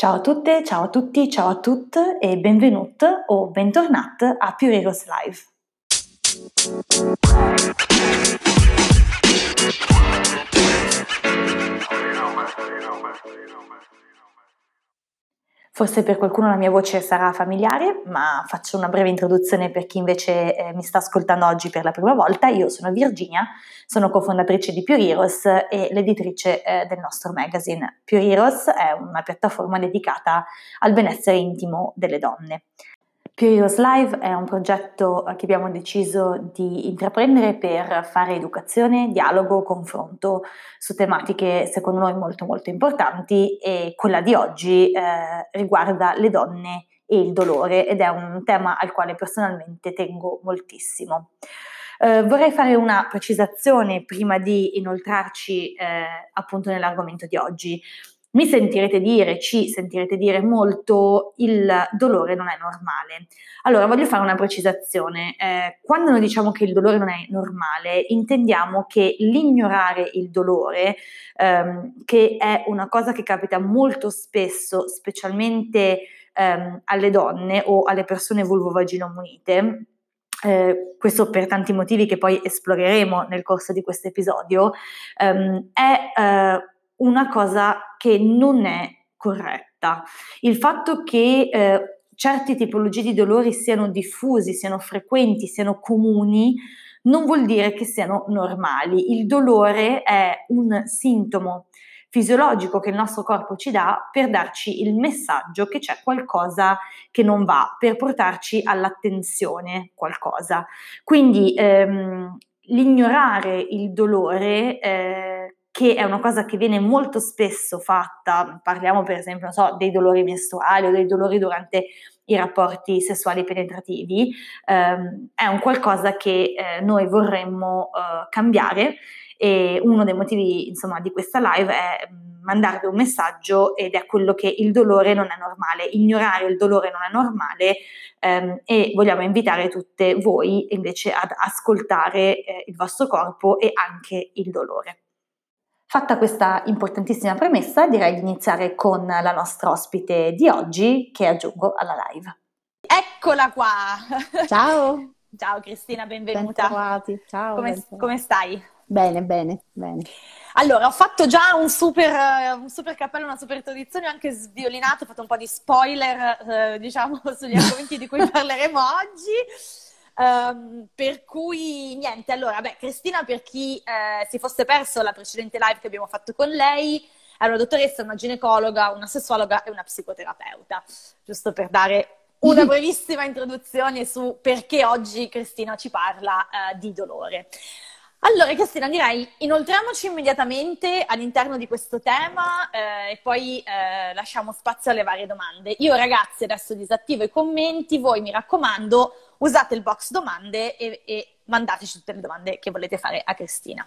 Ciao a tutte, ciao a tutti, ciao a tutte e benvenuti o bentornati a Puriros Live. Forse per qualcuno la mia voce sarà familiare, ma faccio una breve introduzione per chi invece eh, mi sta ascoltando oggi per la prima volta. Io sono Virginia, sono cofondatrice di Pure Heroes e l'editrice eh, del nostro magazine. Pure Heroes è una piattaforma dedicata al benessere intimo delle donne. Curious Live è un progetto che abbiamo deciso di intraprendere per fare educazione, dialogo, confronto su tematiche secondo noi molto molto importanti e quella di oggi eh, riguarda le donne e il dolore ed è un tema al quale personalmente tengo moltissimo. Eh, vorrei fare una precisazione prima di inoltrarci eh, appunto nell'argomento di oggi. Mi sentirete dire, ci sentirete dire molto, il dolore non è normale. Allora, voglio fare una precisazione. Eh, quando noi diciamo che il dolore non è normale, intendiamo che l'ignorare il dolore, ehm, che è una cosa che capita molto spesso, specialmente ehm, alle donne o alle persone vulvovaginomunite, eh, questo per tanti motivi che poi esploreremo nel corso di questo episodio, ehm, è eh, una cosa che non è corretta. Il fatto che eh, certe tipologie di dolori siano diffusi, siano frequenti, siano comuni, non vuol dire che siano normali. Il dolore è un sintomo fisiologico che il nostro corpo ci dà per darci il messaggio che c'è qualcosa che non va, per portarci all'attenzione qualcosa. Quindi ehm, l'ignorare il dolore eh, che è una cosa che viene molto spesso fatta, parliamo per esempio, so, dei dolori mestruali o dei dolori durante i rapporti sessuali penetrativi, ehm, è un qualcosa che eh, noi vorremmo eh, cambiare e uno dei motivi insomma, di questa live è mm, mandarvi un messaggio ed è quello che il dolore non è normale, ignorare il dolore non è normale ehm, e vogliamo invitare tutte voi invece ad ascoltare eh, il vostro corpo e anche il dolore. Fatta questa importantissima premessa, direi di iniziare con la nostra ospite di oggi che aggiungo alla live. Eccola qua! Ciao! Ciao Cristina, benvenuta. Bentrovati. Ciao. Come, come, stai? Bene, bene, bene. Allora, ho fatto già un super, un super cappello, una super introduzione, anche sviolinato, ho fatto un po' di spoiler, eh, diciamo, sugli argomenti di cui parleremo oggi. Um, per cui niente, allora, beh, Cristina, per chi eh, si fosse perso la precedente live che abbiamo fatto con lei, è una dottoressa, una ginecologa, una sessuologa e una psicoterapeuta, giusto per dare una brevissima introduzione su perché oggi Cristina ci parla eh, di dolore. Allora, Cristina, direi inoltriamoci immediatamente all'interno di questo tema eh, e poi eh, lasciamo spazio alle varie domande. Io, ragazzi, adesso disattivo i commenti, voi mi raccomando, usate il box domande e, e mandateci tutte le domande che volete fare a Cristina.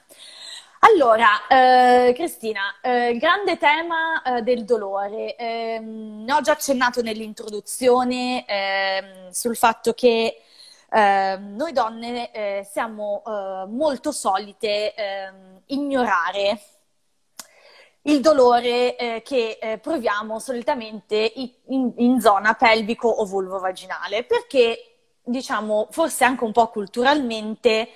Allora, eh, Cristina, eh, grande tema eh, del dolore. Eh, ne ho già accennato nell'introduzione ehm, sul fatto che ehm, noi donne eh, siamo eh, molto solite ehm, ignorare il dolore che proviamo solitamente in, in zona pelvico o vulvo-vaginale, perché diciamo, forse anche un po' culturalmente,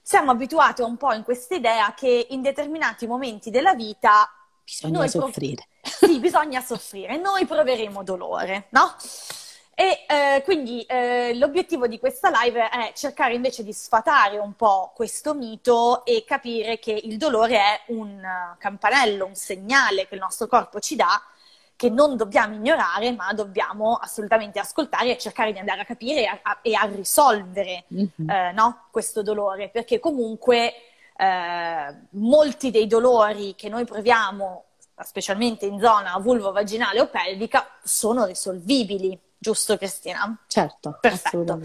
siamo abituati un po' in questa idea che in determinati momenti della vita bisogna soffrire. Prov- sì, bisogna soffrire, noi proveremo dolore, no? E eh, quindi eh, l'obiettivo di questa live è cercare invece di sfatare un po' questo mito e capire che il dolore è un campanello, un segnale che il nostro corpo ci dà che non dobbiamo ignorare, ma dobbiamo assolutamente ascoltare e cercare di andare a capire e a, e a risolvere mm-hmm. eh, no? questo dolore, perché comunque eh, molti dei dolori che noi proviamo, specialmente in zona vulvo-vaginale o pelvica, sono risolvibili, giusto Cristina? Certo, perfetto.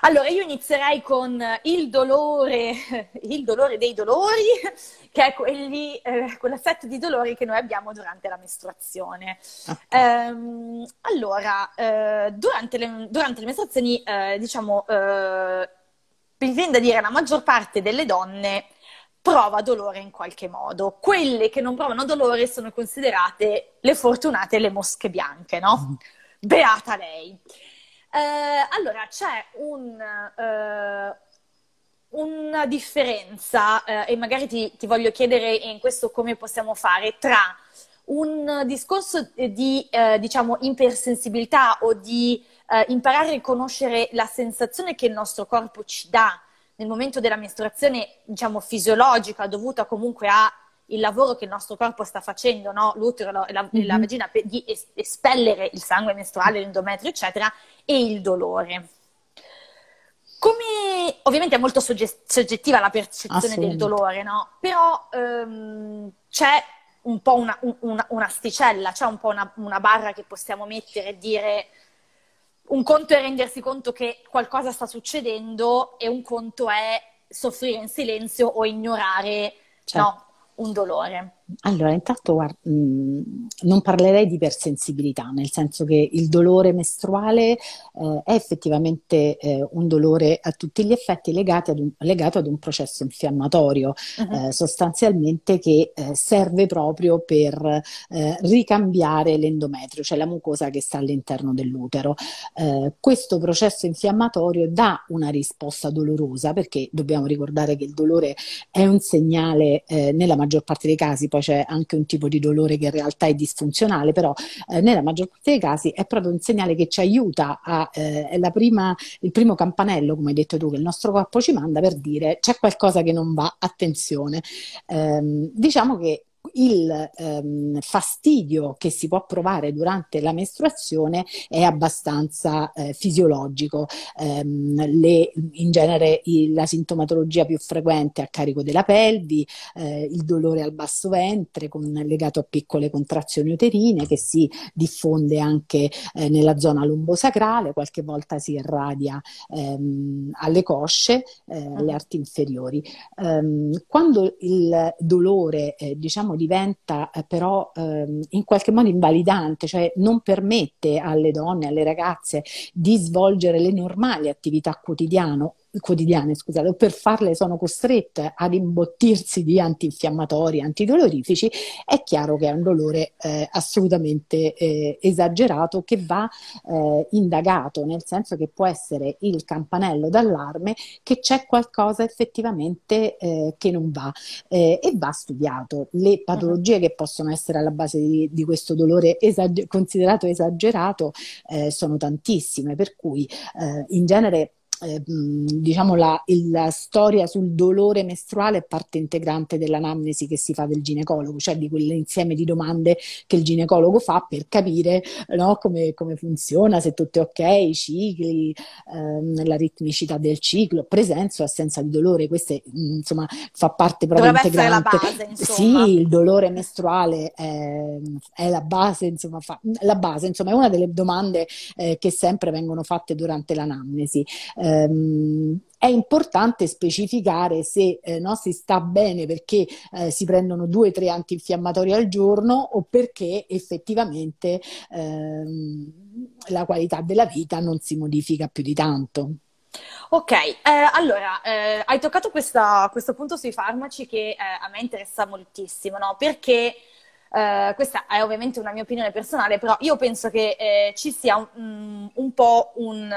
Allora, io inizierei con il dolore, il dolore dei dolori, che è quelli, eh, quell'effetto di dolori che noi abbiamo durante la mestruazione. Ah. Ehm, allora, eh, durante, le, durante, le, mestruazioni, eh, diciamo, eh, mi viene da dire la maggior parte delle donne prova dolore in qualche modo. Quelle che non provano dolore sono considerate le fortunate le mosche bianche, no? Mm. Beata lei. Eh, allora, c'è un, eh, una differenza, eh, e magari ti, ti, voglio chiedere in questo come possiamo fare, tra un discorso di, eh, diciamo, ipersensibilità o di eh, imparare a riconoscere la sensazione che il nostro corpo ci dà nel momento della mestruazione, diciamo, fisiologica, dovuta comunque al lavoro che il nostro corpo sta facendo, no? l'utero e la, mm-hmm. la vagina, per, di es- espellere il sangue mestruale, l'endometrio, eccetera, e il dolore. Come ovviamente è molto sogge- soggettiva la percezione del dolore, no? Però ehm, c'è un po' una, una, un'asticella, c'è un po' una, una barra che possiamo mettere e dire un conto è rendersi conto che qualcosa sta succedendo e un conto è soffrire in silenzio o ignorare certo. no, un dolore. Allora, intanto guarda, mh, non parlerei di ipersensibilità, nel senso che il dolore mestruale eh, è effettivamente eh, un dolore a tutti gli effetti legato ad un, legato ad un processo infiammatorio, uh-huh. eh, sostanzialmente che eh, serve proprio per eh, ricambiare l'endometrio, cioè la mucosa che sta all'interno dell'utero. Eh, questo processo infiammatorio dà una risposta dolorosa, perché dobbiamo ricordare che il dolore è un segnale, nella maggior parte dei casi, poi c'è anche un tipo di dolore che in realtà è disfunzionale, però eh, nella maggior parte dei casi è proprio un segnale che ci aiuta a, eh, è prima, il primo campanello, come hai detto tu, che il nostro corpo ci manda per dire c'è qualcosa che non va, attenzione. Eh, diciamo che il ehm, fastidio che si può provare durante la mestruazione è abbastanza eh, fisiologico. Ehm, le, in genere il, la sintomatologia più frequente è a carico della pelvi, eh, il dolore al basso ventre con, legato a piccole contrazioni uterine che si diffonde anche eh, nella zona lombosacrale, qualche volta si irradia ehm, alle cosce, eh, alle arti inferiori. Ehm, quando il dolore eh, diciamo diventa eh, però ehm, in qualche modo invalidante, cioè non permette alle donne, alle ragazze di svolgere le normali attività quotidiane quotidiane, scusate, o per farle sono costrette ad imbottirsi di antinfiammatori, antidolorifici, è chiaro che è un dolore eh, assolutamente eh, esagerato che va eh, indagato, nel senso che può essere il campanello d'allarme che c'è qualcosa effettivamente eh, che non va eh, e va studiato. Le patologie uh-huh. che possono essere alla base di, di questo dolore esag- considerato esagerato eh, sono tantissime, per cui in genere eh, diciamo la, il, la, storia sul dolore mestruale è parte integrante dell'anamnesi che si fa del ginecologo, cioè di quell'insieme di domande che il ginecologo fa per capire no, come, come, funziona, se tutto è ok, i cicli, ehm, la ritmicità del ciclo, presenza o assenza di dolore, questo insomma fa parte proprio Dovrebbe integrante. Base. Sì, il dolore mestruale è, è la base, insomma, fa, la base, insomma, è una delle domande eh, che sempre vengono fatte durante l'anamnesi ehm, è importante specificare se eh, no, si sta bene perché eh, si prendono due o tre antinfiammatori al giorno o perché effettivamente ehm, la qualità della vita non si modifica più di tanto. Ok, eh, allora eh, hai toccato questa, questo punto sui farmaci che eh, a me interessa moltissimo, no? Perché Uh, questa è ovviamente una mia opinione personale, però io penso che eh, ci sia un, un po' un,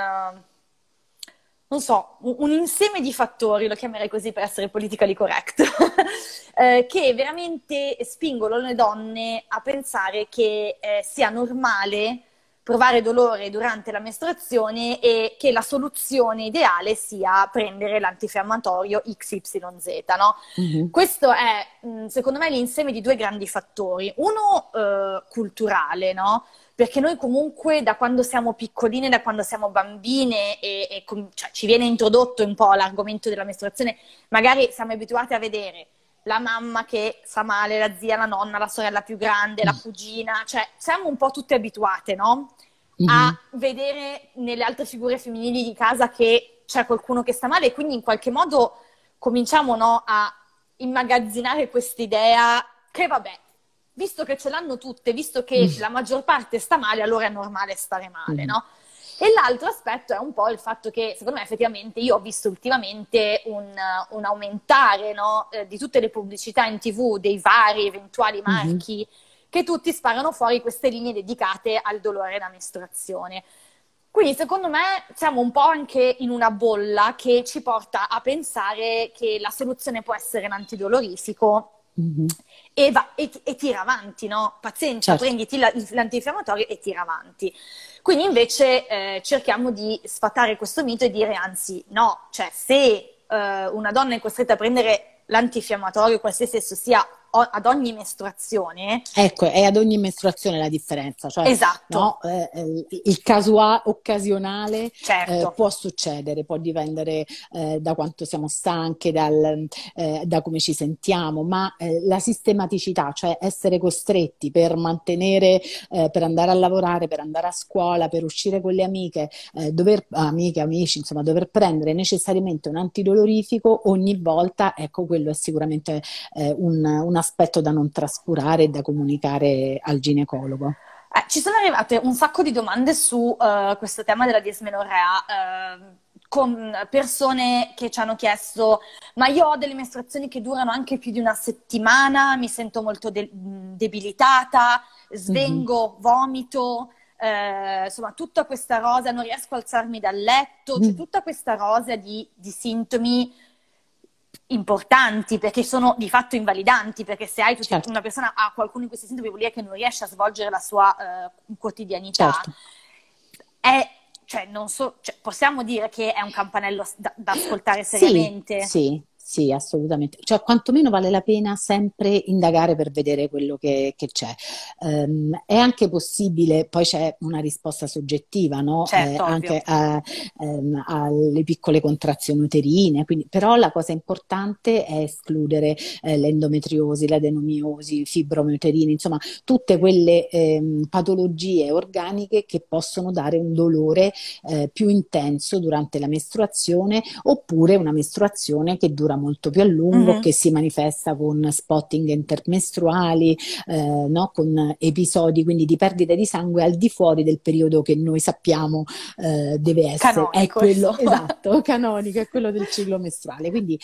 non so, un, insieme di fattori, lo chiamerei così per essere politically correct, eh, che veramente spingono le donne a pensare che eh, sia normale provare dolore durante la mestruazione e che la soluzione ideale sia prendere l'antinfiammatorio XYZ. No? Mm-hmm. Questo è, mm, secondo me, l'insieme di due grandi fattori. Uno eh, culturale, no? Perché noi comunque da quando siamo piccoline, da quando siamo bambine e, e cioè, ci viene introdotto un po' l'argomento della mestruazione, magari siamo abituati a vedere la mamma che fa male, la zia, la nonna, la sorella più grande, la mm. cugina, cioè siamo un po' tutte abituate, no? A mm-hmm. vedere nelle altre figure femminili di casa che c'è qualcuno che sta male e quindi in qualche modo cominciamo no, a immagazzinare quest'idea che vabbè, visto che ce l'hanno tutte, visto che mm. la maggior parte sta male, allora è normale stare male, mm. no? E l'altro aspetto è un po' il fatto che, secondo me, effettivamente io ho visto ultimamente un, un aumentare no, eh, di tutte le pubblicità in tv dei vari eventuali mhm. marchi mm-hmm. che tutti sparano fuori queste linee dedicate al dolore da mestruazione. Quindi secondo me siamo un po' anche in una bolla che ci porta a pensare che la soluzione può essere l'antidolorifico mm-hmm. e, va, e, e, tira avanti, no? Pazienza, certo. prenditi la, l'antinfiammatorio e tira avanti. Quindi invece eh, cerchiamo di sfatare questo mito e dire anzi no, cioè se eh, una donna è costretta a prendere l'antinfiammatorio, qualsiasi esso sia ad ogni mestruazione. Ecco, è ad ogni mestruazione la differenza. Cioè, esatto. No, eh, eh il caso A occasionale certo. eh, può succedere, può dipendere eh, da quanto siamo stanche, dal, eh, da come ci sentiamo, ma eh, la sistematicità, cioè essere costretti per mantenere, per andare a lavorare, per andare a scuola, per uscire con le amiche, dover, amiche, amici, insomma, dover prendere necessariamente un antidolorifico ogni volta, ecco, quello è sicuramente un, una aspetto da non trascurare e da comunicare al ginecologo. Eh, ci sono arrivate un sacco di domande su uh, questo tema della dismenorrea. Uh, con persone che ci hanno chiesto: Ma io ho delle mestruazioni che durano anche più di una settimana, mi sento molto de- debilitata, svengo, mm-hmm. vomito. Eh, insomma, tutta questa rosa, non riesco a alzarmi dal letto, mm. c'è tutta questa rosa di, di sintomi importanti perché sono di fatto invalidanti perché se hai certo. una persona ha qualcuno di questi sintomi vuol dire che non riesce a svolgere la sua uh, quotidianità certo. è cioè, so, cioè, possiamo dire che è un campanello da, da ascoltare seriamente sì, sì sì, assolutamente. Cioè, quantomeno vale la pena sempre indagare per vedere quello che, che c'è. Um, è anche possibile, poi c'è una risposta soggettiva, no? Certo, eh, anche a, um, alle piccole contrazioni uterine, quindi, però la cosa importante è escludere eh, l'endometriosi, l'adenomiosi, fibrome uterine, insomma, tutte quelle eh, patologie organiche che possono dare un dolore eh, più intenso durante la mestruazione oppure una mestruazione che dura molto più a lungo, mm-hmm. che si manifesta con spotting intermestruali, eh, no? con episodi quindi di perdita di sangue al di fuori del periodo che noi sappiamo eh, deve essere canonico, è quello esatto, canonico, è quello del ciclo mestruale. Quindi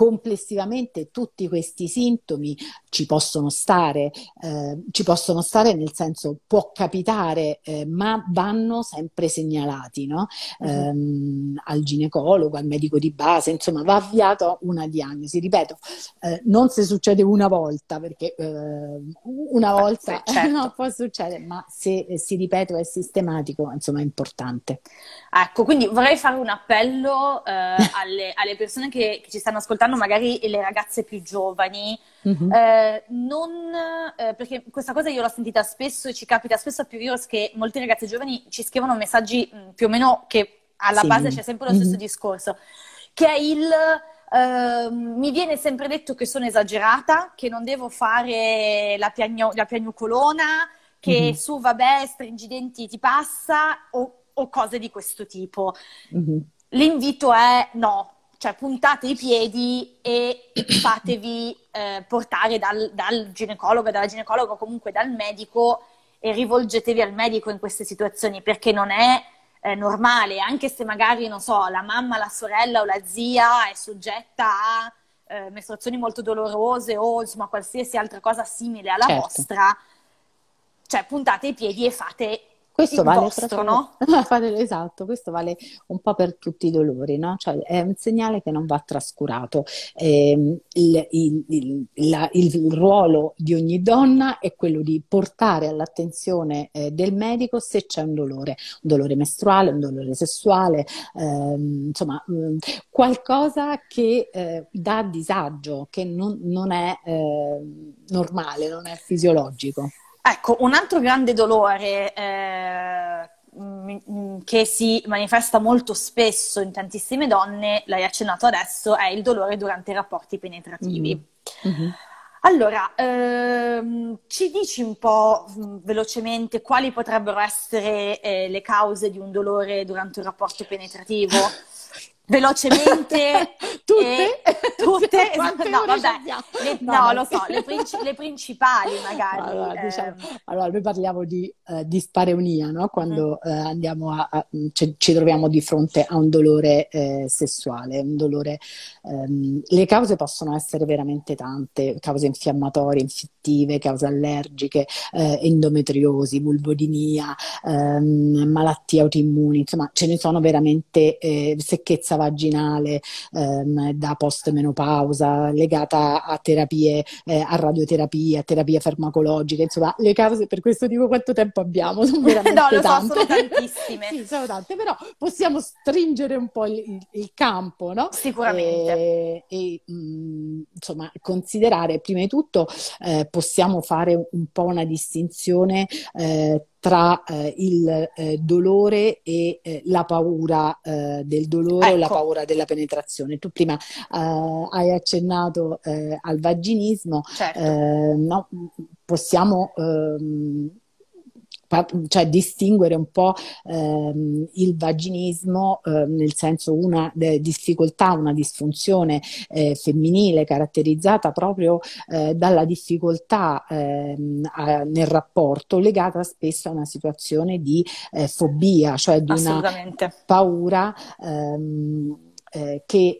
complessivamente tutti questi sintomi ci possono stare, eh, ci possono stare nel senso può capitare, eh, ma vanno sempre segnalati no? eh, al ginecologo, al medico di base, insomma va avviata una diagnosi. Ripeto, eh, non se succede una volta, perché eh, una volta certo. no, può succedere, ma se si ripete è sistematico, insomma è importante. Ecco, quindi vorrei fare un appello eh, alle, alle, persone che, che, ci stanno ascoltando, magari le ragazze più giovani, mm-hmm. eh, non, eh, perché questa cosa io l'ho sentita spesso e ci capita spesso a più virus che molti ragazzi giovani ci scrivono messaggi mh, più o meno che alla sì. base c'è sempre lo stesso mm-hmm. discorso, che è il... Uh, mi viene sempre detto che sono esagerata, che non devo fare la, piagno- la piagnucolona, che mm-hmm. su vabbè, stringi i denti ti passa, o o cose di questo tipo. Mm-hmm. L'invito è no, cioè puntate i piedi e fatevi eh, portare dal, dal ginecologo, dalla ginecologa o comunque dal medico e rivolgetevi al medico in queste situazioni perché non è eh, normale, anche se magari, non so, la mamma, la sorella o la zia è soggetta a eh, mestruazioni molto dolorose o insomma qualsiasi altra cosa simile alla certo. vostra, cioè puntate i piedi e fate questo vale vostro, no? esatto, questo vale un po' per tutti i dolori, no? Cioè è un segnale che non va trascurato. Eh, il, il, il, la, il, ruolo di ogni donna è quello di portare all'attenzione eh, del medico se c'è un dolore, un dolore mestruale, un dolore sessuale, ehm, insomma mh, mm, qualcosa che eh, dà disagio, che non, non è ehm, normale, non è fisiologico. Ecco, un altro grande dolore eh, che si manifesta molto spesso in tantissime donne, l'hai accennato adesso, è il dolore durante i rapporti penetrativi. Mm-hmm. Allora, ehm, ci dici un po' mh, velocemente quali potrebbero essere eh, le cause di un dolore durante un rapporto penetrativo? velocemente. tutte? tutte? no, vabbè, le, no, no lo so, le, princi- le principali magari. Allora, eh. diciamo, allora, noi parliamo di uh, dispareunia, no? quando mm. uh, andiamo a, a ci, ci, troviamo di fronte a un dolore eh, sessuale, un dolore... Um, le cause possono essere veramente tante, cause infiammatorie, infettive, cause allergiche, eh, endometriosi, vulvodinia, ehm, malattie autoimmuni, insomma ce ne sono veramente eh, secchezza vaginale ehm, da post-menopausa, legata a terapie, eh, a radioterapia, a terapie farmacologiche, insomma le cause per questo dico quanto tempo abbiamo, sono veramente no, lo tante. So, sono tantissime. sì, sono tante, però possiamo stringere un po' il, il campo, no? Sicuramente. E, e mh, mm, insomma, considerare prima di tutto eh, possiamo fare un po' una distinzione eh, tra eh, il eh, dolore e eh, la paura eh, del dolore ecco. o la ecco. paura della penetrazione. Tu prima eh, hai accennato eh, al vaginismo, certo. no? possiamo ehm, cioè distinguere un po' ehm, il vaginismo eh, nel senso una difficoltà, una disfunzione eh, femminile caratterizzata proprio eh, dalla difficoltà ehm, a, nel rapporto legata spesso a una situazione di eh, fobia, cioè di una paura ehm, eh, che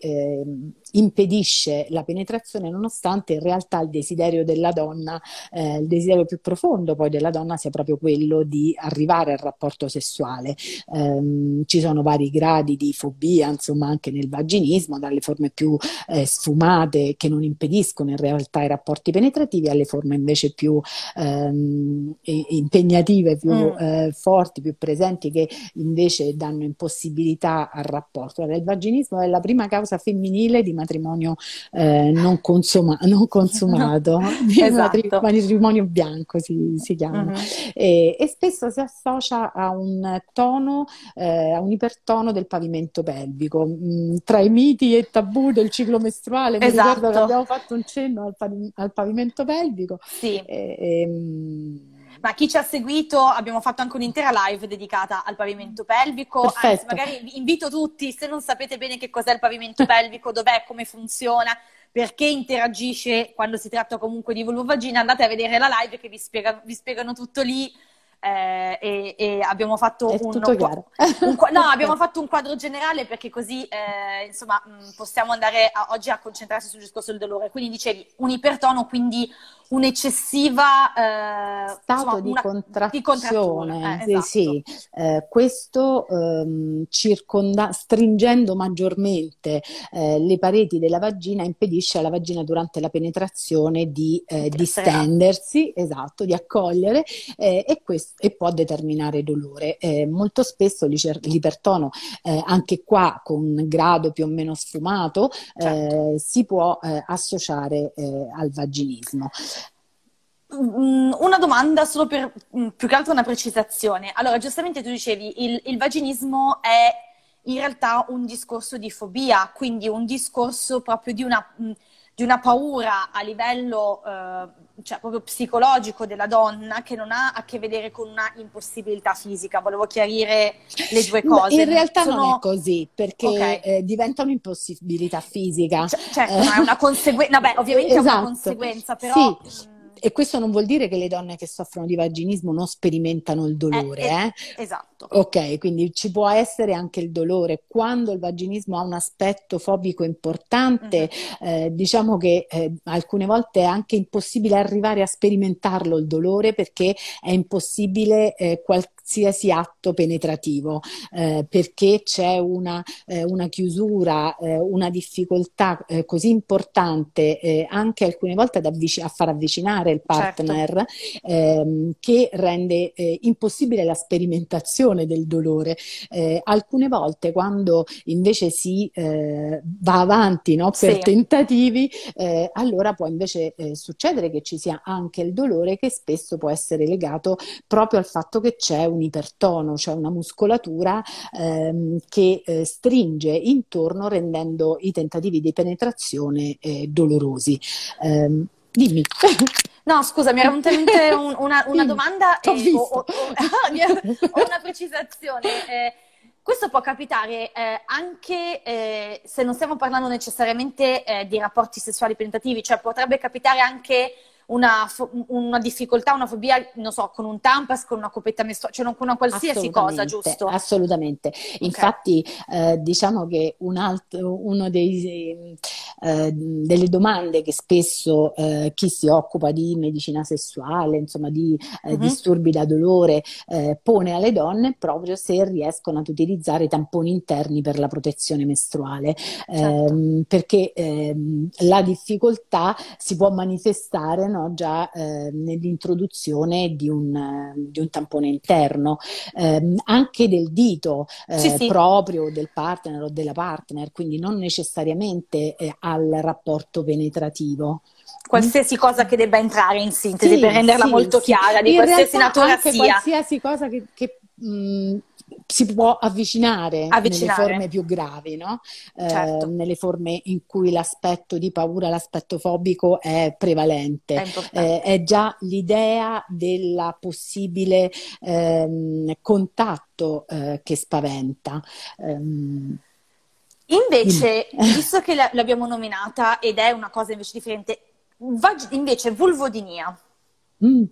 impedisce la penetrazione nonostante in realtà il desiderio della donna, eh, il desiderio più profondo poi della donna sia proprio quello di arrivare al rapporto sessuale. Um, ci sono vari gradi di fobia, insomma anche nel vaginismo, dalle forme più eh, sfumate che non impediscono in realtà i rapporti penetrativi alle forme invece più um, impegnative, più mm. eh, forti, più presenti che invece danno impossibilità al rapporto. Allora, il vaginismo è la prima causa femminile di matrimonio eh, non, consuma- non, consumato, esatto. matrimonio bianco si, si chiama, uh-huh. e, e, spesso si associa a un tono, eh, a un ipertono del pavimento pelvico. Mm, tra i miti e tabù del ciclo mestruale, esatto. mi ricordo che esatto. abbiamo fatto un cenno al, pav- al pavimento pelvico. Sì. E, e, mm, ma chi ci ha seguito abbiamo fatto anche un'intera live dedicata al pavimento pelvico. Perfetto. Anzi, magari vi invito tutti, se non sapete bene che cos'è il pavimento pelvico, dov'è, come funziona, perché interagisce quando si tratta comunque di vulvovagina, andate a vedere la live che vi, spiega, vi spiegano tutto lì eh, e, e, abbiamo fatto un, un, un, no, abbiamo fatto un quadro generale perché così eh, insomma mh, possiamo andare a, oggi a concentrarsi sul discorso del dolore. Quindi dicevi un ipertono, quindi un'eccessiva eh, stato insomma, di, una, contrazione. di Eh, esatto. Sì, eh, questo ehm, circonda- stringendo maggiormente eh, le pareti della vagina impedisce alla vagina durante la penetrazione di eh, distendersi, esatto, di accogliere eh, e, questo, e può determinare dolore. Eh, molto spesso l'ipertono, anche qua con grado più o meno sfumato, certo. si può associare al vaginismo. Mm, una domanda solo per mm, più che altro una precisazione. Allora, giustamente tu dicevi il, il vaginismo è in realtà un discorso di fobia, quindi un discorso proprio di una, mm, di una paura a livello eh, cioè proprio psicologico della donna che non ha a che vedere con una impossibilità fisica. Volevo chiarire le due cose. In realtà Sono... non è così, perché okay. eh, diventa un'impossibilità fisica. C- certo, eh. è una conseguenza, vabbè, ovviamente esatto. è una esatto. conseguenza, però... Sì e questo non vuol dire che le donne che soffrono di vaginismo non sperimentano il dolore. Eh, eh? Esatto. Ok, quindi ci può essere anche il dolore. Quando il vaginismo ha un aspetto fobico importante, mm-hmm. eh, diciamo che eh, alcune volte è anche impossibile arrivare a sperimentarlo il dolore perché è impossibile eh, qual- qualsiasi atto penetrativo, eh, perché c'è una, eh, una chiusura, eh, una difficoltà così importante anche alcune volte ad avvic- a far avvicinare il partner certo. Ehm, che rende impossibile la sperimentazione del dolore. alcune volte quando invece si va avanti no, per sì. tentativi, allora può invece succedere che ci sia anche il dolore che spesso può essere legato proprio al fatto che c'è un ipertono, cioè una muscolatura ehm, che eh, stringe intorno rendendo i tentativi di penetrazione eh, dolorosi. Dimmi. No, scusa, mi era venuta in mente una, una domanda e, o, o, o, o, una precisazione. Eh, questo può capitare eh, anche eh, se non stiamo parlando necessariamente eh, di rapporti sessuali penetrativi, cioè potrebbe capitare anche una, una, difficoltà, una fobia, non so, con un tampas, con una coppetta mestruale, cioè con una qualsiasi cosa, giusto? Assolutamente. Okay. Infatti, eh, diciamo che un altro, uno dei, eh, delle domande che spesso eh, chi si occupa di medicina sessuale, insomma, di uh-huh. disturbi da dolore, eh, pone alle donne proprio se riescono ad utilizzare i tamponi interni per la protezione mestruale, certo. Ehm, perché ehm, la difficoltà si può manifestare no? No? già eh, nell'introduzione di un, di un, tampone interno, eh, anche del dito eh, sì, sì. proprio del partner o della partner, quindi non necessariamente eh, al rapporto penetrativo qualsiasi cosa che debba entrare in sintesi sì, per renderla sì, molto sì. chiara di in qualsiasi natura anche sia. qualsiasi cosa che, che mh, si può avvicinare, avvicinare, nelle forme più gravi, no? Eh, certo. eh, nelle forme in cui l'aspetto di paura, l'aspetto fobico è prevalente. È, eh, è già l'idea del possibile ehm, contatto eh, che spaventa. Um, Invece, visto che l'abbiamo nominata ed è una cosa invece differente, invece vulvodinia. Mm.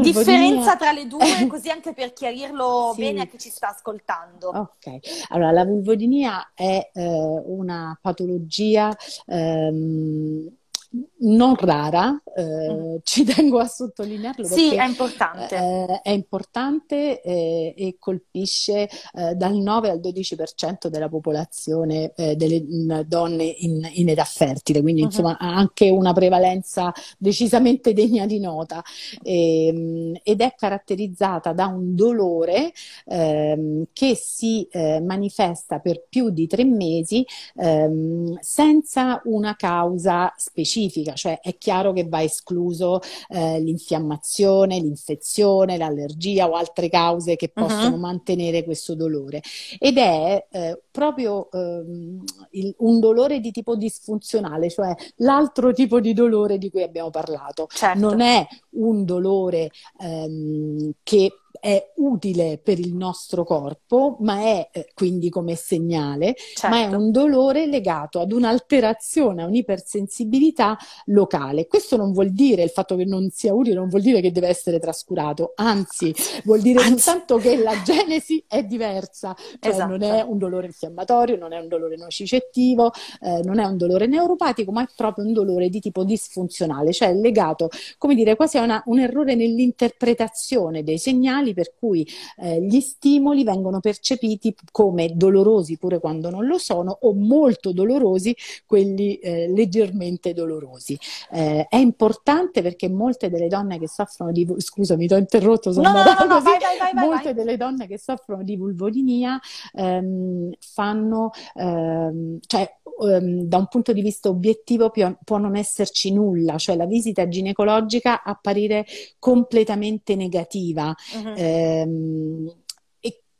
Differenza tra le due, così anche per chiarirlo sì. bene a chi ci sta ascoltando. Ok, allora la vulvodinia è eh, una patologia ehm, non rara, eh, mm. ci tengo a sottolinearlo. Sì, è importante. Eh, è importante eh, e colpisce eh, dal 9 al 12% della popolazione eh, delle mh, donne in, in, età fertile, quindi uh-huh. insomma ha anche una prevalenza decisamente degna di nota e, ehm, ed è caratterizzata da un dolore ehm, che si eh, manifesta per più di tre mesi ehm, senza una causa specifica specifica, cioè è chiaro che va escluso eh, l'infiammazione, l'infezione, l'allergia o altre cause che mhm. possono uh-huh. mantenere questo dolore. Ed è eh, proprio ehm, il, un dolore di tipo disfunzionale, cioè l'altro tipo di dolore di cui abbiamo parlato. Certo. Non è un dolore ehm, che è utile per il nostro corpo, ma è eh, quindi come segnale, certo. ma è certo. un dolore legato ad un'alterazione, a un'ipersensibilità locale. Questo non vuol dire il fatto che non sia utile, non vuol dire che deve essere trascurato, anzi, vuol dire anzi. soltanto che la genesi è diversa, cioè esatto. non è un dolore infiammatorio, non è un dolore nocicettivo, eh, non è un dolore neuropatico, ma è proprio un dolore di tipo disfunzionale, cioè legato, come dire, quasi a una, un errore nell'interpretazione dei segnali segnali per cui eh, gli stimoli vengono percepiti come dolorosi pure quando non lo sono o molto dolorosi quelli eh, leggermente dolorosi. Eh, è importante perché molte delle donne che soffrono di scusami, ti ho interrotto, sono no, no, no, vai, vai, vai, molte delle donne che soffrono di vulvodinia ehm, fanno ehm, cioè ehm, da un punto di vista obiettivo può, può non esserci nulla, cioè la visita ginecologica apparire completamente negativa. Uh-huh. Ehm,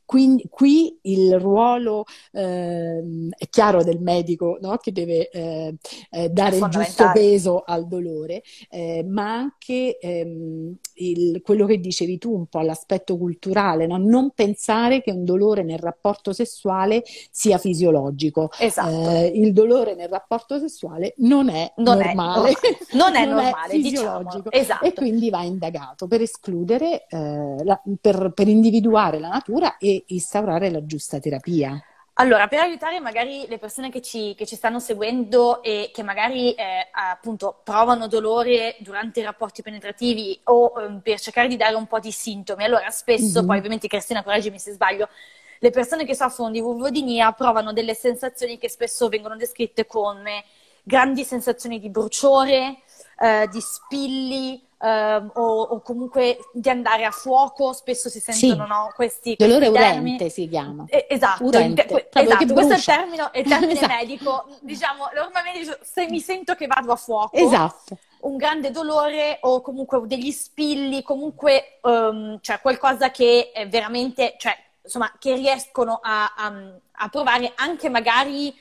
quindi qui il ruolo eh, è chiaro del medico no? che deve eh, eh, dare il giusto peso al dolore, eh, ma anche ehm, il, quello che dicevi tu un po' l'aspetto culturale, no? non pensare che un dolore nel rapporto sessuale sia fisiologico. Esatto. Eh, il dolore nel rapporto sessuale non è non normale, è, non è non normale, è diciamo. fisiologico esatto. e quindi va indagato per escludere, la, per, per individuare la natura e instaurare la giusta terapia? Allora, per aiutare magari le persone che ci, che ci stanno seguendo e che magari eh, appunto provano dolore durante i rapporti penetrativi o eh, per cercare di dare un po' di sintomi, allora spesso, mm-hmm. poi ovviamente Cristina correggimi se sbaglio, le persone che soffrono di vulvodinia provano delle sensazioni che spesso vengono descritte come grandi sensazioni di bruciore, eh, di spilli, Uh, o, o, comunque di andare a fuoco, spesso si sentono sì. no, questi, questi Dolore termini. urente si chiama. Eh, esatto, urente, que- esatto. questo è il termine, il termine esatto. medico. Diciamo, normalmente se mi sento che vado a fuoco. Esatto. Un grande dolore o comunque degli spilli, comunque um, cioè qualcosa che è veramente, cioè, insomma, che riescono a, a, a provare anche magari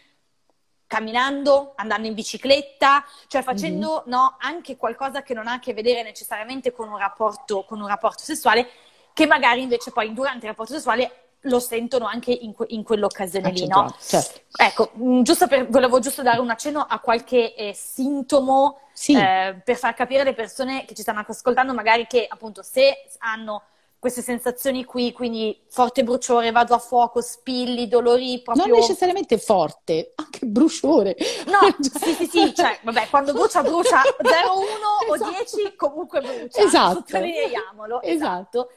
camminando, andando in bicicletta, cioè facendo mm-hmm. no, anche qualcosa che non ha a che vedere necessariamente con un, rapporto, con un rapporto sessuale, che magari invece poi durante il rapporto sessuale lo sentono anche in, que- in quell'occasione lì, Accentuato, no? certo. Ecco, mh, giusto per, volevo giusto dare un accenno a qualche eh, sintomo Sì. eh, per far capire alle persone che ci stanno ascoltando, magari che appunto se hanno queste sensazioni qui, quindi forte bruciore, vado a fuoco, spilli, dolori proprio... Non necessariamente forte, anche bruciore. No, sì, sì, sì, cioè, vabbè, quando brucia, brucia 0, 1 o Esatto. 10, comunque brucia. Esatto. Sottolineiamolo, Esatto.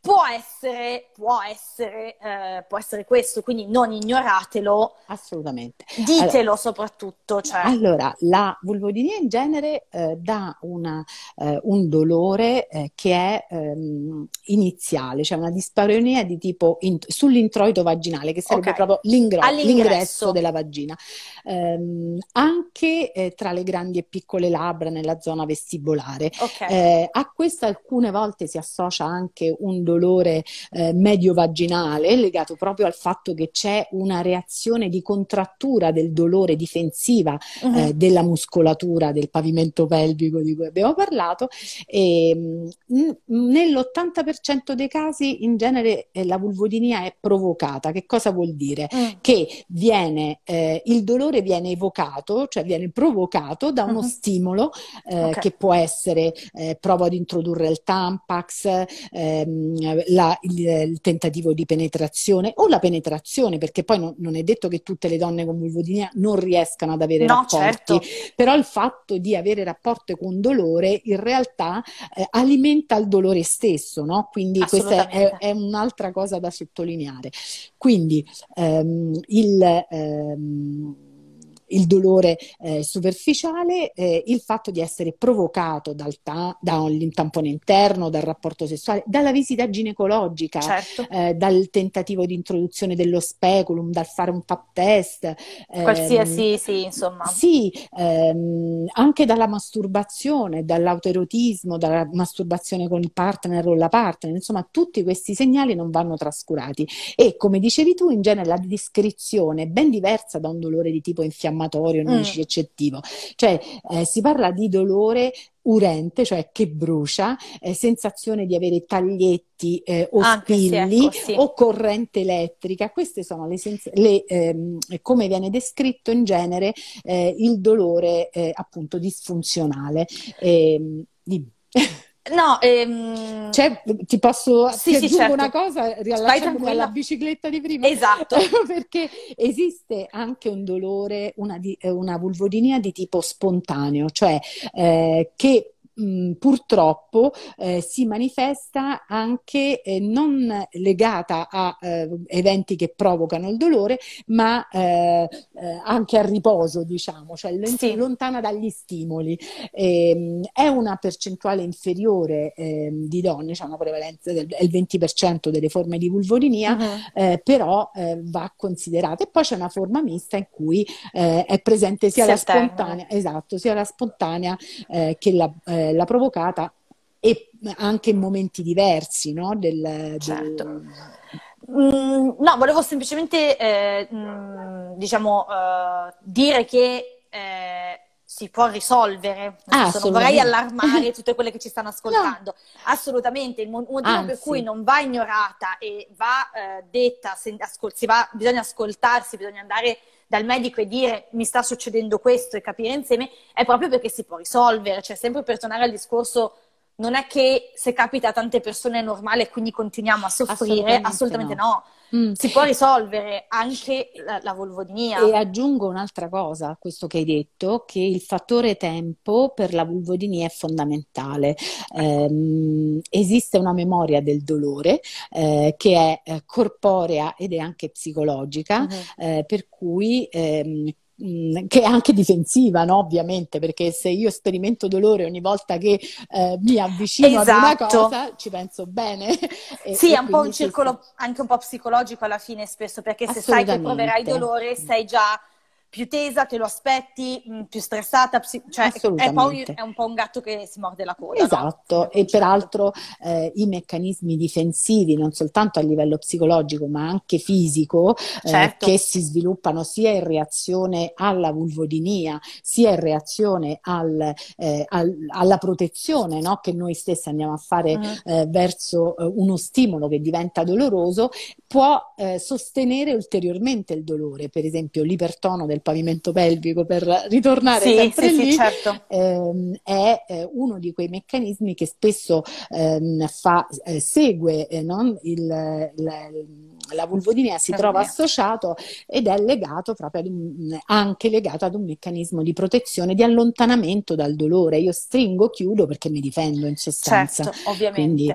Può essere, può essere, eh, può essere questo, quindi non ignoratelo, Assolutamente. ditelo soprattutto, cioè... Allora, la vulvodinia in genere eh, dà una, eh, un dolore eh, che è ehm, iniziale, cioè una dispareunia di tipo in- sull'introito vaginale, che sarebbe Ok. proprio l'ingro- l'ingresso della vagina. Ehm, anche eh, tra le grandi e piccole labbra nella zona vestibolare. Ok, Eh, a questo alcune volte si associa anche un dolore eh, medio-vaginale legato proprio al fatto che c'è una reazione di contrattura del dolore difensiva eh, della muscolatura del pavimento pelvico di cui abbiamo parlato e mh, nell'80% dei casi in genere eh, la vulvodinia è provocata. Che cosa vuol dire? Mm. che viene, eh, il dolore viene evocato, cioè viene provocato da uno Mhm. stimolo eh, Ok. che può essere eh, prova ad introdurre il Tampax, ehm, la- il, il tentativo di penetrazione o la penetrazione, perché poi non, non è detto che tutte le donne con vulvodinia non riescano ad avere No, rapporti, certo. però il fatto di avere rapporti con dolore in realtà eh, alimenta il dolore stesso, no? Quindi questa è, è un'altra cosa da sottolineare. Quindi ehm, il, ehm, il dolore eh, superficiale, eh, il fatto di essere provocato dal ta- da un tampone interno, dal rapporto sessuale, dalla visita ginecologica, certo. eh, dal tentativo di introduzione dello speculum, dal fare un pap test, ehm, Qualsiasi, sì, insomma. sì, ehm, anche dalla masturbazione, dall'autoerotismo, dalla masturbazione con il partner o la partner, insomma, tutti questi segnali non vanno trascurati. E come dicevi tu, in genere la descrizione è ben diversa da un dolore di tipo infiammatorio, non Mm. eccettivo. Cioè, eh, si parla di dolore urente, cioè che brucia, eh, sensazione di avere taglietti eh, o Anche sì, spilli ecco, sì. o corrente elettrica. Queste sono le, sens- le, ehm, come viene descritto in genere eh, il dolore eh, appunto disfunzionale. Ehm, dimmi. No, ehm, Cioè, ti posso Sì, ti sì, aggiungo certo. una cosa, riallacciandomi alla bicicletta di prima. esatto. Perché esiste anche un dolore, una, di- una vulvodinia di tipo spontaneo, cioè eh, che mh, purtroppo eh, si manifesta anche eh, non legata a eh, eventi che provocano il dolore, ma eh, eh, anche al riposo, diciamo, cioè lent- Sì. lontana dagli stimoli. Ehm, è una percentuale inferiore ehm, di donne, c'è una prevalenza del è il 20% delle forme di vulvodinia, Mhm. eh, però va considerata. E poi c'è una forma mista in cui è presente sia Si la alternano. spontanea, esatto, sia la spontanea che la, eh, la provocata e anche in momenti diversi, no? Del, del- Certo. Mm, no, volevo semplicemente, eh, mm, diciamo, eh, dire che eh, si può risolvere. Ah, non vorrei allarmare tutte quelle che ci stanno ascoltando. Assolutamente, il mo- motivo per Anzi. cui non va ignorata e va eh, detta, ascol- va- bisogna ascoltarsi, bisogna andare dal medico e dire mi sta succedendo questo e capire insieme, è proprio perché si può risolvere. Cioè, sempre per tornare al discorso, non è che se capita a tante persone è normale e quindi continuiamo a soffrire, Assolutamente assolutamente no. no. Mm. Si può risolvere anche la, la vulvodinia. E aggiungo un'altra cosa a questo che hai detto, che il fattore tempo per la vulvodinia è fondamentale. Ehm, esiste una memoria del dolore eh, che è eh, corporea ed è anche psicologica, Mhm. eh, per cui ehm, mh, che è anche difensiva, no? Ovviamente, perché se io sperimento dolore ogni volta che eh, mi avvicino ad una Esatto. cosa, ci penso bene. E- Sì, è un po' un circolo anche un po' psicologico alla fine spesso, perché se sai che proverai dolore, sei già più tesa, te lo aspetti, mh, mm, più stressata, psi- cioè è, poi, è, un po' un gatto che si morde la coda. Esatto, no? e peraltro eh, i meccanismi difensivi, non soltanto a livello psicologico, ma anche fisico, eh, certo. che si sviluppano sia in reazione alla vulvodinia, sia in reazione al, eh, al, alla protezione no? che noi stessi andiamo a fare uh-huh. verso eh, uno stimolo che diventa doloroso, può eh, sostenere ulteriormente il dolore, per esempio l'ipertono del pavimento pelvico per ritornare sì, sempre sì, lì, sì, certo. ehm, è eh, uno di quei meccanismi che spesso ehm, fa, eh, segue eh, no? il, la, la vulvodinia si trova associato ed è legato proprio ad un, anche legato ad un meccanismo di protezione, di allontanamento dal dolore. Io stringo, chiudo perché mi difendo in sostanza. Certo, ovviamente. Quindi,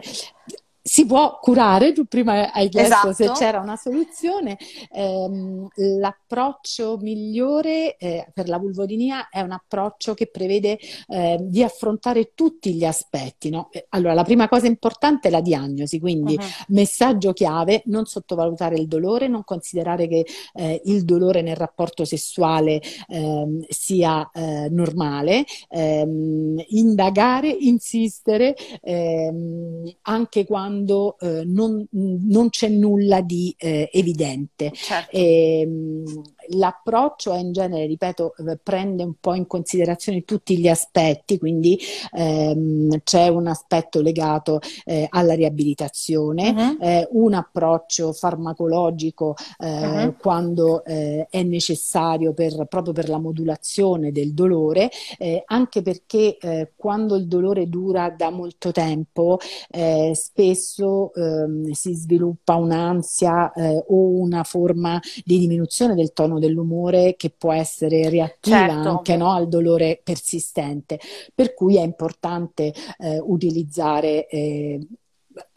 si può curare, tu prima hai chiesto esatto. se c'era una soluzione, ehm, l'approccio migliore eh, per la vulvodinia è un approccio che prevede eh, di affrontare tutti gli aspetti. No? Eh, allora, la prima cosa importante è la diagnosi, quindi uh-huh. messaggio chiave, non sottovalutare il dolore, non considerare che eh, il dolore nel rapporto sessuale ehm, sia eh, normale, ehm, indagare, insistere, ehm, anche quando quando eh, non, non, c'è nulla di eh, evidente. Certo. E, ehm, l'approccio è in genere, ripeto, eh, prende un po' in considerazione tutti gli aspetti, quindi ehm, c'è un aspetto legato eh, alla riabilitazione, uh-huh. eh, un approccio farmacologico eh, uh-huh. quando eh, è necessario per, proprio per la modulazione del dolore, eh, anche perché quando il dolore dura da molto tempo, spesso ehm, si sviluppa un'ansia o una forma di diminuzione del tono dell'umore che può essere reattiva certo. anche no, al dolore persistente. Per cui è importante eh, utilizzare eh,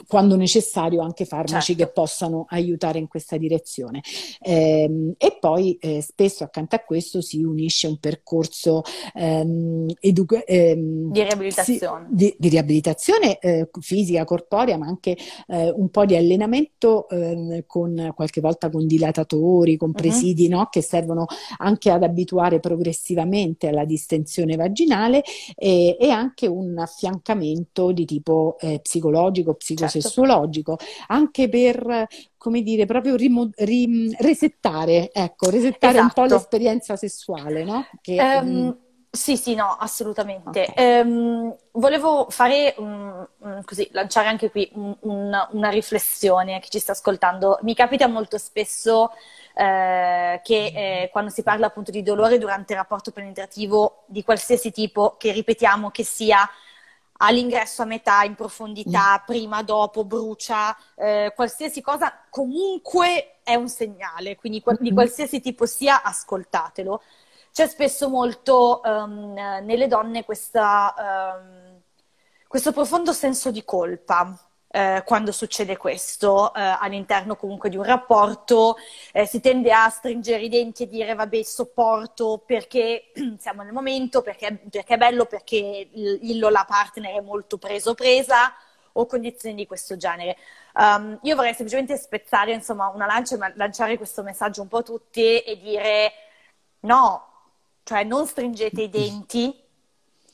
quando necessario anche farmaci certo. che possano aiutare in questa direzione. Eh, e poi eh, spesso accanto a questo si unisce un percorso ehm, edu- ehm, di riabilitazione, si, di, di riabilitazione eh, fisica, corporea, ma anche eh, un po' di allenamento ehm, con qualche volta con dilatatori, con presidi uh-huh. no? che servono anche ad abituare progressivamente alla distensione vaginale e, e anche un affiancamento di tipo eh, psicologico, psicosessuale certo. anche per, come dire, proprio rimo- ri- resettare, ecco, resettare esatto. un po' esatto. l'esperienza sessuale, no? Che, um, sì, sì, no, assolutamente. Okay. Um, volevo fare, um, così, lanciare anche qui un, un, una riflessione a chi ci sta ascoltando. Mi capita molto spesso eh, che eh, quando si parla appunto di dolore durante il rapporto penetrativo di qualsiasi tipo, che ripetiamo che sia all'ingresso a metà, in profondità, mm. prima, dopo, brucia, eh, qualsiasi cosa, comunque è un segnale, quindi di mm-hmm. qualsiasi tipo sia, ascoltatelo. C'è spesso molto um, nelle donne questa, um, questo profondo senso di colpa eh, quando succede questo eh, all'interno comunque di un rapporto, eh, si tende a stringere i denti e dire vabbè sopporto perché siamo nel momento, perché, perché è bello, perché il, la partner è molto preso presa o condizioni di questo genere. Um, io vorrei semplicemente spezzare insomma una lancia, lanciare questo messaggio un po' a tutti e dire no, cioè non stringete i denti,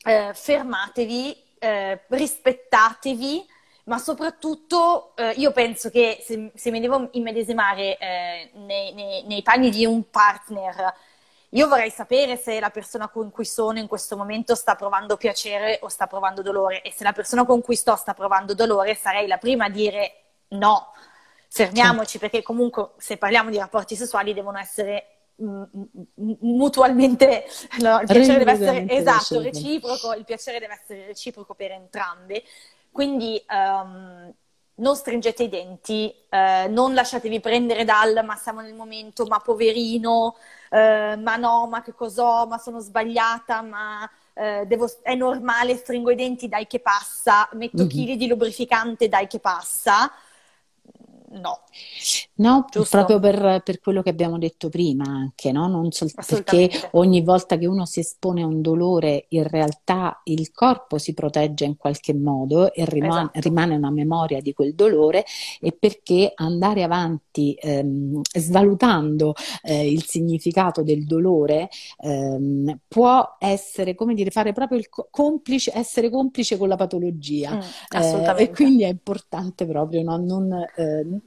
eh, fermatevi, eh, rispettatevi ma soprattutto eh, io penso che se, se mi devo immedesimare eh, nei, nei, nei, panni di un partner, io vorrei sapere se la persona con cui sono in questo momento sta provando piacere o sta provando dolore. E se la persona con cui sto sta provando dolore sarei la prima a dire no, fermiamoci perché comunque se parliamo di rapporti sessuali devono essere mm, mm, mutualmente no, il piacere deve essere esatto, reciproco, il piacere deve essere reciproco per entrambi quindi um, non stringete i denti, eh, non lasciatevi prendere dal ma siamo nel momento, ma poverino, eh, ma no, ma che cos'ho, ma sono sbagliata, ma eh, devo, è normale, stringo i denti, dai che passa, metto mm-hmm. chili di lubrificante, dai che passa. No. No, Giusto. proprio per, per, quello che abbiamo detto prima anche, no? Non sol- perché ogni volta che uno si espone a un dolore, in realtà il corpo si protegge in qualche modo e rimane, esatto. rimane una memoria di quel dolore e perché andare avanti ehm, svalutando eh, il significato del dolore ehm, può essere, come dire, fare proprio il complice, essere complice con la patologia. Mm, eh, e quindi è importante proprio no? non... Eh,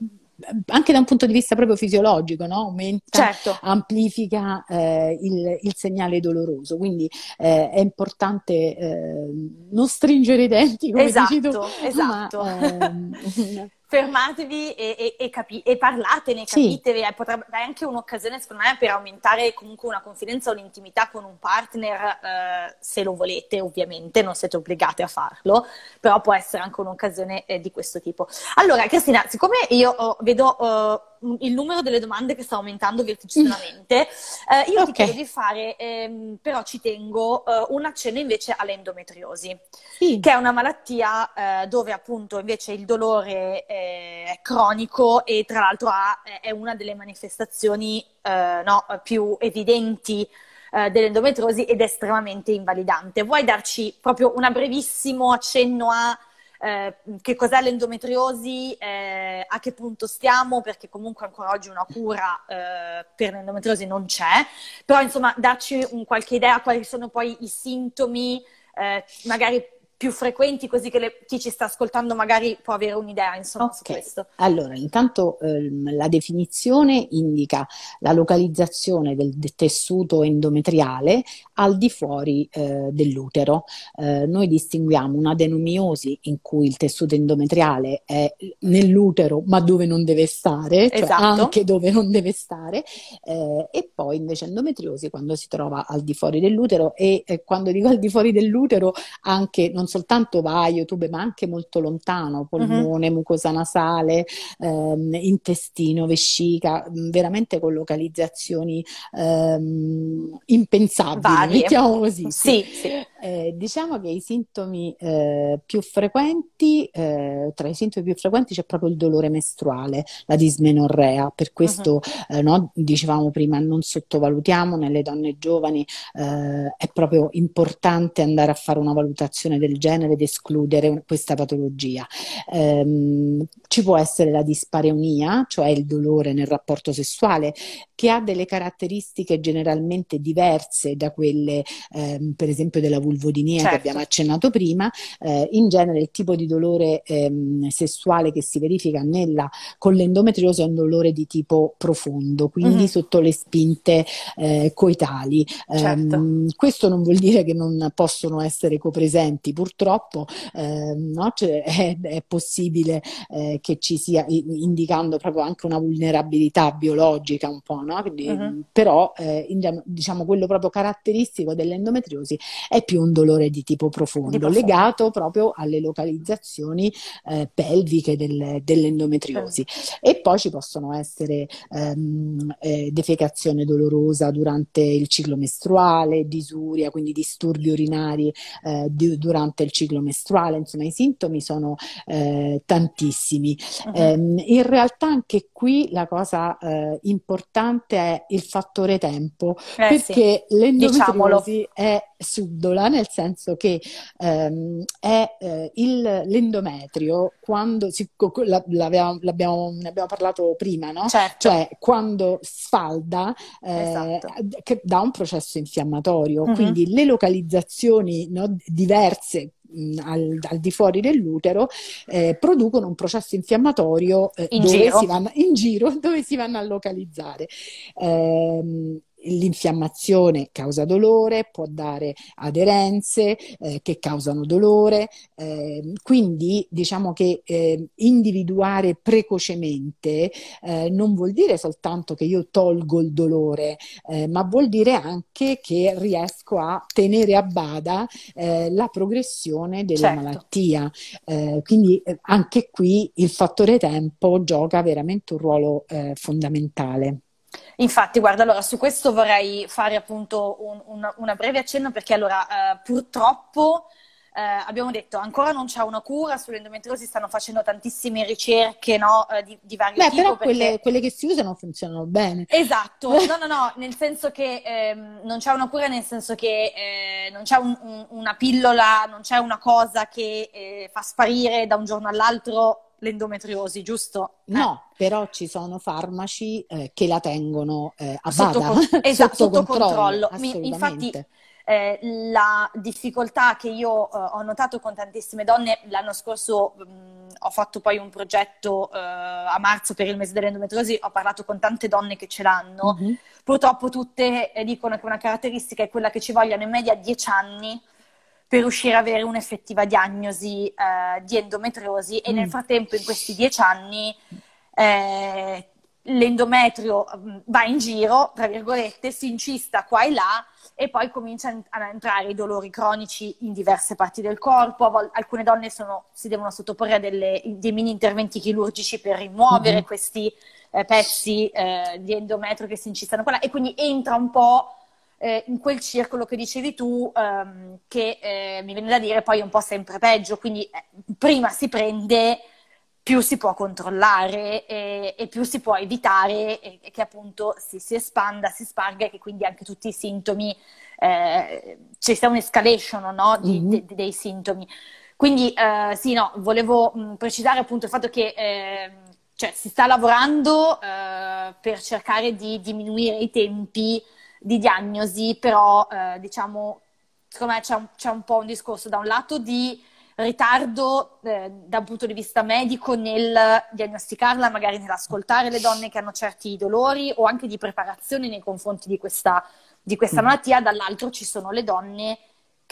anche da un punto di vista proprio fisiologico, no? aumenta, certo. amplifica eh, il, il, segnale doloroso. Quindi eh, è importante eh, non stringere i denti, come esatto, dici tu, esatto. Ma, ehm, fermatevi e, e, e, capi- e parlatene, capitevi, sì. potrebbe è anche un'occasione secondo me per aumentare comunque una confidenza o un'intimità con un partner, eh, se lo volete ovviamente, non siete obbligate a farlo, però può essere anche un'occasione eh, di questo tipo. Allora Cristina, siccome io oh, vedo... Oh, il numero delle domande che sta aumentando vertiginosamente, eh, io okay. ti chiedo di fare, ehm, però ci tengo, eh, un accenno invece all'endometriosi, sì. che è una malattia eh, dove appunto invece il dolore eh, è cronico e tra l'altro ha, è una delle manifestazioni eh, no, più evidenti eh, dell'endometriosi ed è estremamente invalidante. Vuoi darci proprio un brevissimo accenno a eh, che cos'è l'endometriosi, eh, a che punto stiamo, perché comunque ancora oggi una cura eh, per l'endometriosi non c'è, però insomma darci un, qualche idea quali sono poi i sintomi, eh, magari più frequenti, così che le, chi ci sta ascoltando magari può avere un'idea insomma, okay. su questo. Allora, intanto ehm, la definizione indica la localizzazione del, del tessuto endometriale al di fuori eh, dell'utero. Eh, noi distinguiamo un'adenomiosi in cui il tessuto endometriale è nell'utero ma dove non deve stare, cioè esatto. anche dove non deve stare, eh, e poi invece endometriosi quando si trova al di fuori dell'utero e quando dico al di fuori dell'utero anche non soltanto vaio, tube, ma anche molto lontano, polmone, uh-huh. mucosa nasale, ehm, intestino, vescica, mm, veramente con localizzazioni ehm, impensabili, Varie. mettiamo così. Sì, sì. Eh, diciamo che i sintomi eh, più frequenti, eh, tra i sintomi più frequenti c'è proprio il dolore mestruale, la dismenorrea, per questo uh-huh. no, dicevamo prima non sottovalutiamo nelle donne giovani, eh, è proprio importante andare a fare una valutazione del genere ed escludere questa patologia. Um, ci può essere la dispareunia, cioè il dolore nel rapporto sessuale, che ha delle caratteristiche generalmente diverse da quelle, ehm, per esempio, della vulvodinia certo. che abbiamo accennato prima. Eh, in genere il tipo di dolore ehm, sessuale che si verifica nella, con l'endometriosi è un dolore di tipo profondo, quindi mm-hmm. sotto le spinte eh, coitali. Certo. Um, questo non vuol dire che non possono essere copresenti, purtroppo eh, no? cioè, è, è, possibile eh, che ci sia, indicando proprio anche una vulnerabilità biologica un po', no? Quindi, uh-huh. però eh, in, diciamo quello proprio caratteristico dell'endometriosi è più un dolore di tipo profondo, di legato proprio alle localizzazioni eh, pelviche del, dell'endometriosi. Uh-huh. E poi ci possono essere ehm, eh, defecazione dolorosa durante il ciclo mestruale, disuria, quindi disturbi urinari eh, di, durante il ciclo mestruale, insomma i sintomi sono eh, tantissimi. Uh-huh. in realtà anche qui la cosa eh, importante è il fattore tempo, eh, perché sì. l'endometriosi Diciamolo. è subdola, nel senso che ehm, è eh, il, l'endometrio quando si, l'abbiamo, l'abbiamo, ne abbiamo parlato prima, no? Certo. Cioè quando sfalda eh, esatto. che dà un processo infiammatorio, mm-hmm. quindi le localizzazioni no, diverse al, al, di fuori dell'utero eh, producono un processo infiammatorio eh, in, dove giro. Si vanno, in giro dove si vanno a localizzare. Eh, l'infiammazione causa dolore, può dare aderenze eh, che causano dolore, eh, quindi diciamo che eh, individuare precocemente eh, non vuol dire soltanto che io tolgo il dolore, eh, ma vuol dire anche che riesco a tenere a bada eh, la progressione della certo. malattia. quindi anche qui il fattore tempo gioca veramente un ruolo fondamentale. Infatti, guarda, allora su questo vorrei fare appunto un, un, una breve accenno perché allora eh, purtroppo eh, abbiamo detto ancora non c'è una cura, sull'endometriosi stanno facendo tantissime ricerche no, eh, di, di vario Beh, tipo. però perché... quelle, quelle, che si usano funzionano bene. Esatto, no, no, no, nel senso che ehm, non c'è una cura, nel senso che eh, non c'è un, un, una pillola, non c'è una cosa che eh, fa sparire da un giorno all'altro l'endometriosi, giusto? No, eh. però ci sono farmaci eh, che la tengono eh, a sotto, con- esatto, sotto, sotto controllo. controllo. Infatti eh, la difficoltà che io eh, ho notato con tantissime donne, l'anno scorso mh, ho fatto poi un progetto eh, a marzo per il mese dell'endometriosi, ho parlato con tante donne che ce l'hanno, mm-hmm. purtroppo tutte eh, dicono che una caratteristica è quella che ci vogliono in media 10 anni per riuscire ad avere un'effettiva diagnosi eh, di endometriosi mm. e nel frattempo in questi 10 anni eh, l'endometrio va in giro, tra virgolette, si incista qua e là e poi cominciano a entrare i dolori cronici in diverse parti del corpo. Vol- alcune donne sono, si devono sottoporre a delle, dei mini interventi chirurgici per rimuovere mm-hmm. questi eh, pezzi eh, di endometrio che si incistano qua e quindi entra un po' eh, in quel circolo che dicevi tu, ehm, che eh, mi viene da dire poi è un po' sempre peggio. Quindi eh, prima si prende più si può controllare e, e più si può evitare e, e che appunto si, si, espanda, si sparga e che quindi anche tutti i sintomi, eh, ci sia un'escalation no? di, mm-hmm. de, de, dei sintomi. Quindi eh, sì, no, volevo mh, precisare appunto il fatto che eh, cioè, si sta lavorando eh, per cercare di diminuire i tempi di diagnosi, però eh, diciamo, secondo me c'è un, c'è un po' un discorso da un lato di ritardo eh, da un punto di vista medico nel diagnosticarla, magari nell'ascoltare le donne che hanno certi dolori o anche di preparazione nei confronti di questa, di questa mm. malattia, dall'altro ci sono le donne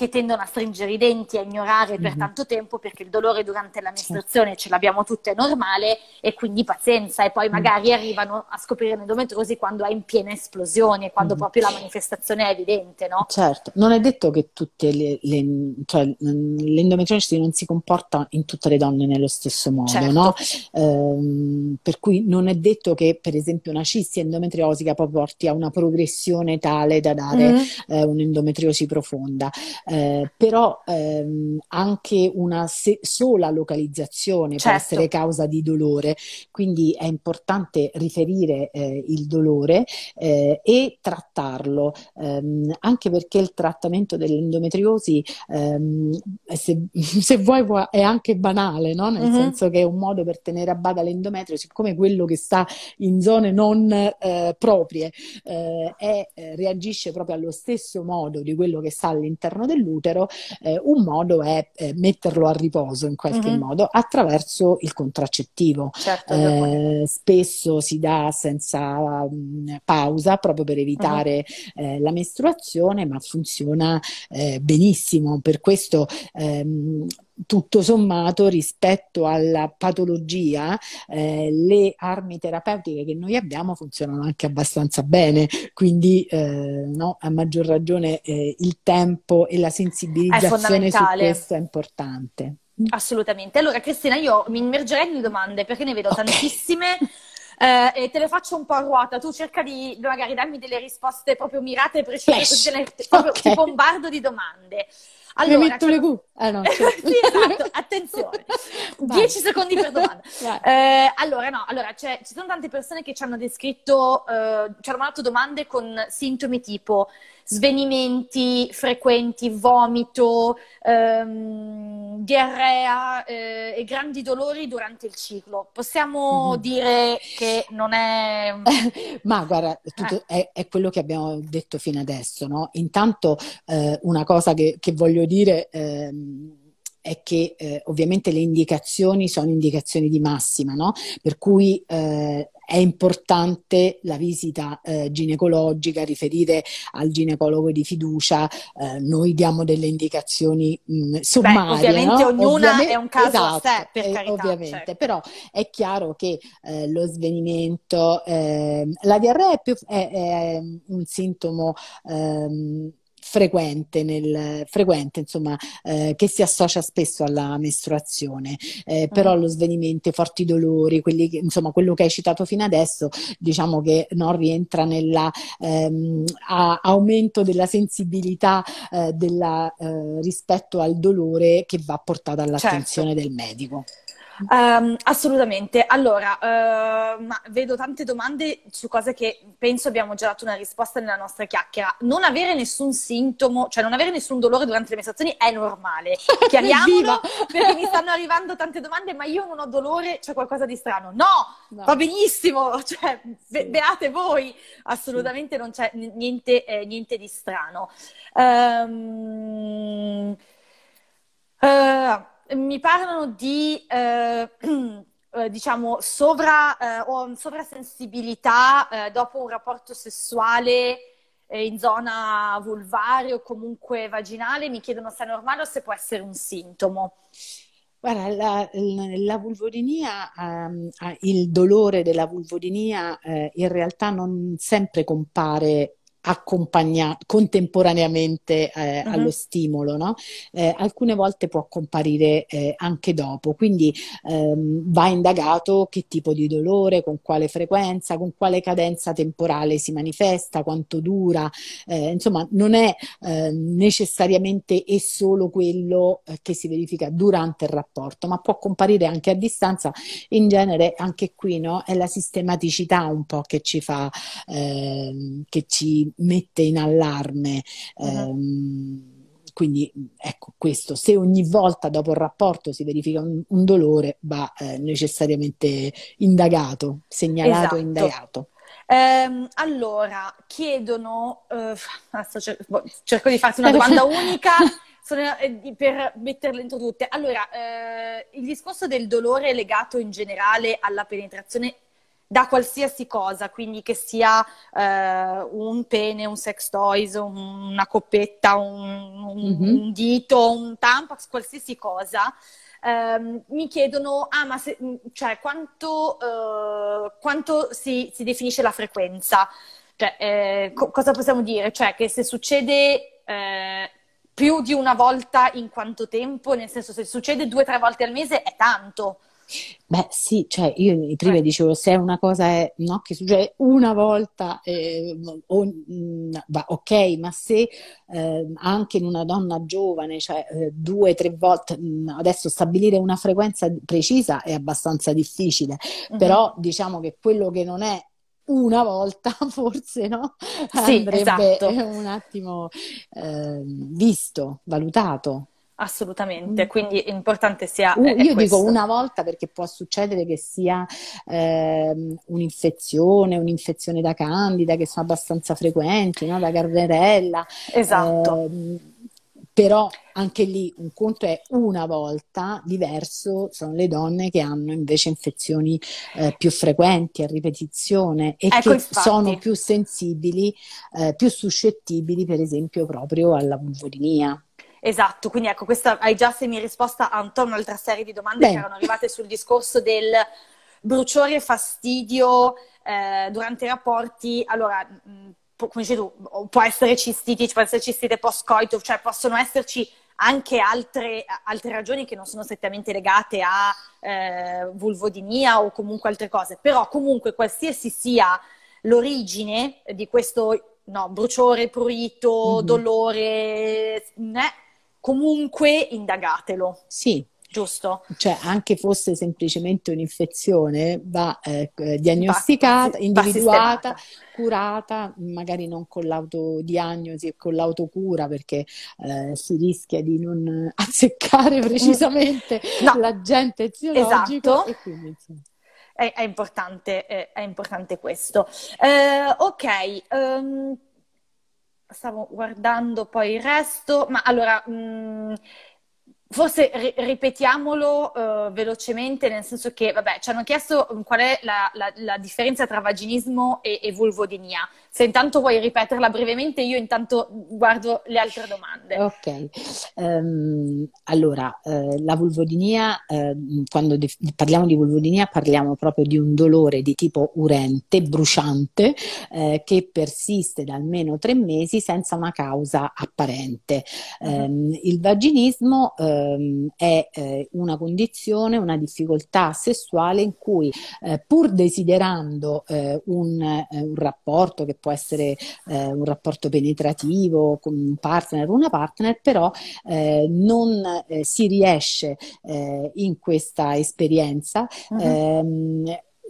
che tendono a stringere i denti, a ignorare per mm-hmm. tanto tempo perché il dolore durante la mestruazione ce l'abbiamo tutte normale e quindi pazienza e poi mm. magari arrivano a scoprire l'endometriosi quando è in piena esplosione, quando mm. proprio la manifestazione è evidente, no? Certo, non è detto che tutte le, le cioè, l'endometriosi non si comporta in tutte le donne nello stesso modo, certo. no? Ehm, per cui non è detto che per esempio una cisti endometriosica poi porti a una progressione tale da dare mm. eh, un'endometriosi profonda. Eh, però ehm, anche una se- sola localizzazione certo. può essere causa di dolore, quindi è importante riferire eh, il dolore eh, e trattarlo, ehm, anche perché il trattamento dell'endometriosi, ehm, se, se, vuoi, è anche banale, no? nel mm-hmm. senso che è un modo per tenere a bada l'endometrio, siccome quello che sta in zone non eh, proprie eh, è, eh, reagisce proprio allo stesso modo di quello che sta all'interno dell'utero, eh, un modo è eh, metterlo a riposo in qualche mm-hmm. modo attraverso il contraccettivo. Certo, eh, spesso si dà senza mh, mm, pausa proprio per evitare mm-hmm. la mestruazione, ma funziona eh, benissimo. Per questo ehm, tutto sommato rispetto alla patologia eh, le armi terapeutiche che noi abbiamo funzionano anche abbastanza bene quindi eh, no, a maggior ragione eh, il tempo e la sensibilizzazione su questo è importante assolutamente allora Cristina io mi immergerei nelle domande perché ne vedo okay. tantissime eh, e te le faccio un po' a ruota. Tu cerca di magari darmi delle risposte proprio mirate e precise, proprio okay. ti bombardo di domande. Allora, Mi metto le cuffie. Ah, no, cioè. sì, esatto, attenzione. 10 secondi per domanda. Eh, allora, no, allora, ci sono tante persone che ci hanno descritto, eh, ci hanno mandato domande con sintomi tipo svenimenti frequenti, vomito, ehm, diarrea eh, e grandi dolori durante il ciclo. Possiamo mm-hmm. dire che non è... Ma guarda, tutto, eh. è, è, quello che abbiamo detto fino adesso, no? Intanto eh, una cosa che, che voglio dire... Ehm, è che eh, ovviamente le indicazioni sono indicazioni di massima, no? Per cui eh, è importante la visita eh, ginecologica, riferire al ginecologo di fiducia, eh, noi diamo delle indicazioni mh, sommarie. Beh, ovviamente no? ognuna ovviamente, è un caso esatto, a sé, per eh, carità. Ovviamente, certo. però è chiaro che eh, lo svenimento, ehm, la diarrea è, più, è, è un sintomo ehm, frequente, nel, frequente insomma, eh, che si associa spesso alla mestruazione, eh, però mm. lo svenimento, i forti dolori, quelli che, insomma quello che hai citato fino adesso, diciamo che non rientra nell'aumento ehm, della sensibilità eh, della, eh, rispetto al dolore che va portato all'attenzione certo. del medico. Um, assolutamente. Allora, uh, vedo tante domande su cose che penso abbiamo già dato una risposta nella nostra chiacchiera. Non avere nessun sintomo, cioè non avere nessun dolore durante le menstruazioni è normale. Chiariamolo perché mi stanno arrivando tante domande, ma io non ho dolore, c'è qualcosa di strano. No, no. va benissimo, cioè, be- beate voi. Assolutamente sì. non c'è niente, eh, niente di strano. Um, uh, mi parlano di, eh, eh, diciamo, sovra, eh, sovrasensibilità eh, dopo un rapporto sessuale eh, in zona vulvare o comunque vaginale. Mi chiedono se è normale o se può essere un sintomo. Guarda, la, la vulvodinia, ehm, il dolore della vulvodinia eh, in realtà non sempre compare accompagna contemporaneamente eh, uh-huh. allo stimolo, no? eh, alcune volte può comparire eh, anche dopo, quindi ehm, va indagato che tipo di dolore, con quale frequenza, con quale cadenza temporale si manifesta, quanto dura, eh, insomma non è ehm, necessariamente e solo quello eh, che si verifica durante il rapporto, ma può comparire anche a distanza, in genere anche qui no? è la sistematicità un po' che ci fa, ehm, che ci mette in allarme. Uh-huh. Quindi ecco questo, se ogni volta dopo il rapporto si verifica un, un dolore va eh, necessariamente indagato, segnalato e esatto. indagato. Ehm, allora, chiedono, eh, cerco, boh, cerco di farti una domanda unica sono, eh, per metterle entro tutte. Allora, eh, il discorso del dolore legato in generale alla penetrazione da qualsiasi cosa, quindi che sia eh, un pene, un sex toys, una coppetta, un, un, mm-hmm. un dito, un tampax, qualsiasi cosa. Um, mi chiedono, ah, ma se, mm, cioè, quanto, uh, quanto si, si, definisce la frequenza? Cioè, eh, co- cosa possiamo dire? Cioè, che se succede eh, più di una volta in quanto tempo, nel senso se succede due o tre volte al mese è tanto. Beh, sì, cioè io prima eh. dicevo se una cosa è no, che succede una volta, eh, o, mh, va, ok, ma se eh, anche in una donna giovane, cioè eh, due, tre volte, mh, adesso stabilire una frequenza precisa è abbastanza difficile, mm-hmm. però diciamo che quello che non è una volta forse no? Sì, andrebbe esatto. un attimo ehm, visto, valutato. Assolutamente, mm. quindi è importante sia... Uh, io dico una volta perché può succedere che sia eh, un'infezione, un'infezione da candida che sono abbastanza frequenti, no? da carnerella. Esatto. Eh, però anche lì un conto è una volta, diverso sono le donne che hanno invece infezioni eh, più frequenti a ripetizione e ecco, che infatti. sono più sensibili, eh, più suscettibili per esempio proprio alla vulvodinia. Esatto, quindi ecco, questa hai già semi risposta a un'altra serie di domande Beh. che erano arrivate sul discorso del bruciore e fastidio eh, durante i rapporti. Allora, mh, come dici tu, può essere cistiti, può essere cistite post-coito, cioè possono esserci anche altre, altre, ragioni che non sono strettamente legate a eh, vulvodinia o comunque altre cose, però comunque qualsiasi sia l'origine di questo no, bruciore, prurito, mm-hmm. dolore, eh, comunque indagatelo. Sì, giusto? Cioè, anche fosse semplicemente un'infezione, va eh, diagnosticata, va, individuata, va curata, magari non con l'autodiagnosi e con l'autocura, perché eh, si rischia di non azzeccare precisamente no. l'agente eziologico. Esatto. Quindi, è, è, importante, è, è, importante, questo. Eh, ok. Um, stavo guardando poi il resto, ma allora, mh, Forse ri- ripetiamolo uh, velocemente, nel senso che, vabbè, ci hanno chiesto qual è la, la, la differenza tra vaginismo e, e, vulvodinia. Se intanto vuoi ripeterla brevemente, io intanto guardo le altre domande. Ok, um, allora, uh, la vulvodinia, uh, quando de- parliamo di vulvodinia parliamo proprio di un dolore di tipo urente, bruciante, eh, che persiste da almeno tre mesi senza una causa apparente. Um, il vaginismo ehm, è eh, una condizione, una difficoltà sessuale in cui eh, pur desiderando eh, un, eh, un, rapporto che può essere eh, un rapporto penetrativo con un partner o una partner, però eh, non si riesce in questa esperienza. Uh-huh. Ehm,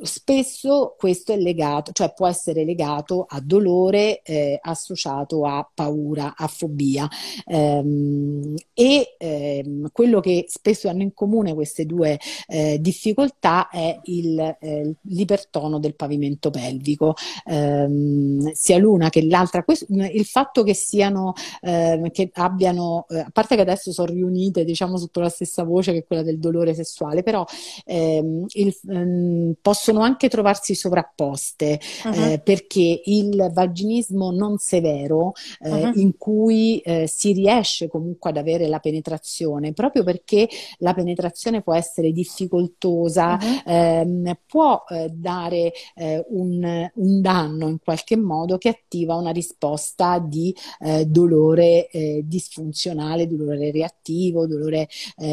spesso questo è legato, cioè può essere legato a dolore eh, associato a paura, a fobia. Ehm, e ehm, quello che spesso hanno in comune queste due eh, difficoltà è il, eh, l'ipertono del pavimento pelvico, ehm, sia l'una che l'altra. Questo, il fatto che siano, ehm, che abbiano, eh, a parte che adesso sono riunite, diciamo, sotto la stessa voce che quella del dolore sessuale, però ehm, il, ehm, possono possono anche trovarsi sovrapposte uh-huh. eh, perché il vaginismo non severo eh, uh-huh. in cui eh, si riesce comunque ad avere la penetrazione proprio perché la penetrazione può essere difficoltosa uh-huh. ehm, può eh, dare eh, un, un, danno in qualche modo che attiva una risposta di eh, dolore disfunzionale dolore reattivo dolore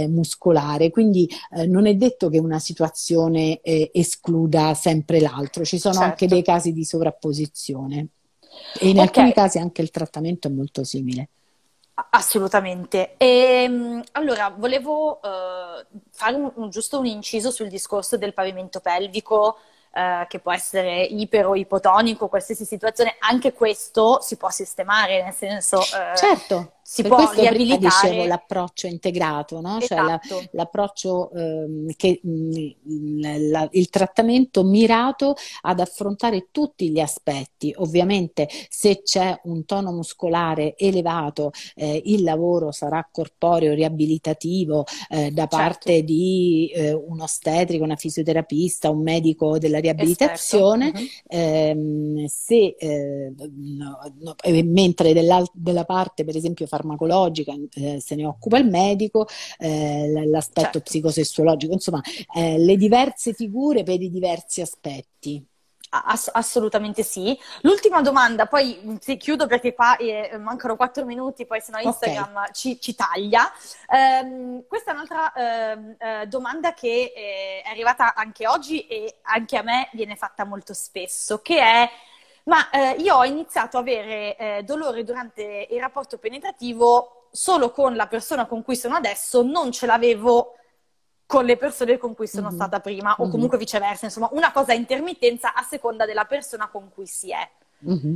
muscolare quindi non è detto che una situazione escluda escluda sempre l'altro, ci sono certo. anche dei casi di sovrapposizione e in okay. alcuni casi anche il trattamento è molto simile. Assolutamente. E, ehm, allora, volevo uh, fare un, un, giusto un inciso sul discorso del pavimento pelvico, uh, che può essere iper o ipotonico, qualsiasi situazione, anche questo si può sistemare, nel senso... Uh, certo si per può riabilitare. dicevo l'approccio integrato, no? Esatto. cioè la, esatto. l'approccio ehm, che mh, mm, la, il trattamento mirato ad affrontare tutti gli aspetti. Ovviamente se c'è un tono muscolare elevato, eh, il lavoro sarà corporeo riabilitativo eh, da certo. parte di eh, un ostetrico, una fisioterapista, un medico della riabilitazione. Uh-huh. Ehm, se, eh, no, no, mentre della parte, per esempio, farmacologica, eh, se ne occupa il medico, eh, l'aspetto certo. psicosessuologico, insomma, eh, le diverse figure per i diversi aspetti. Ass- assolutamente sì. L'ultima domanda, poi mm, sì, chiudo perché qua eh, mancano quattro minuti, poi se no Instagram okay. ci, ci, taglia. Um, questa è un'altra uh, uh, domanda che eh, è arrivata anche oggi e anche a me viene fatta molto spesso, che è ma eh, io ho iniziato a avere eh, dolore durante il rapporto penetrativo solo con la persona con cui sono adesso, non ce l'avevo con le persone con cui sono mm-hmm. stata prima, o mm-hmm. comunque viceversa, insomma, una cosa a intermittenza a seconda della persona con cui si è. Mm-hmm.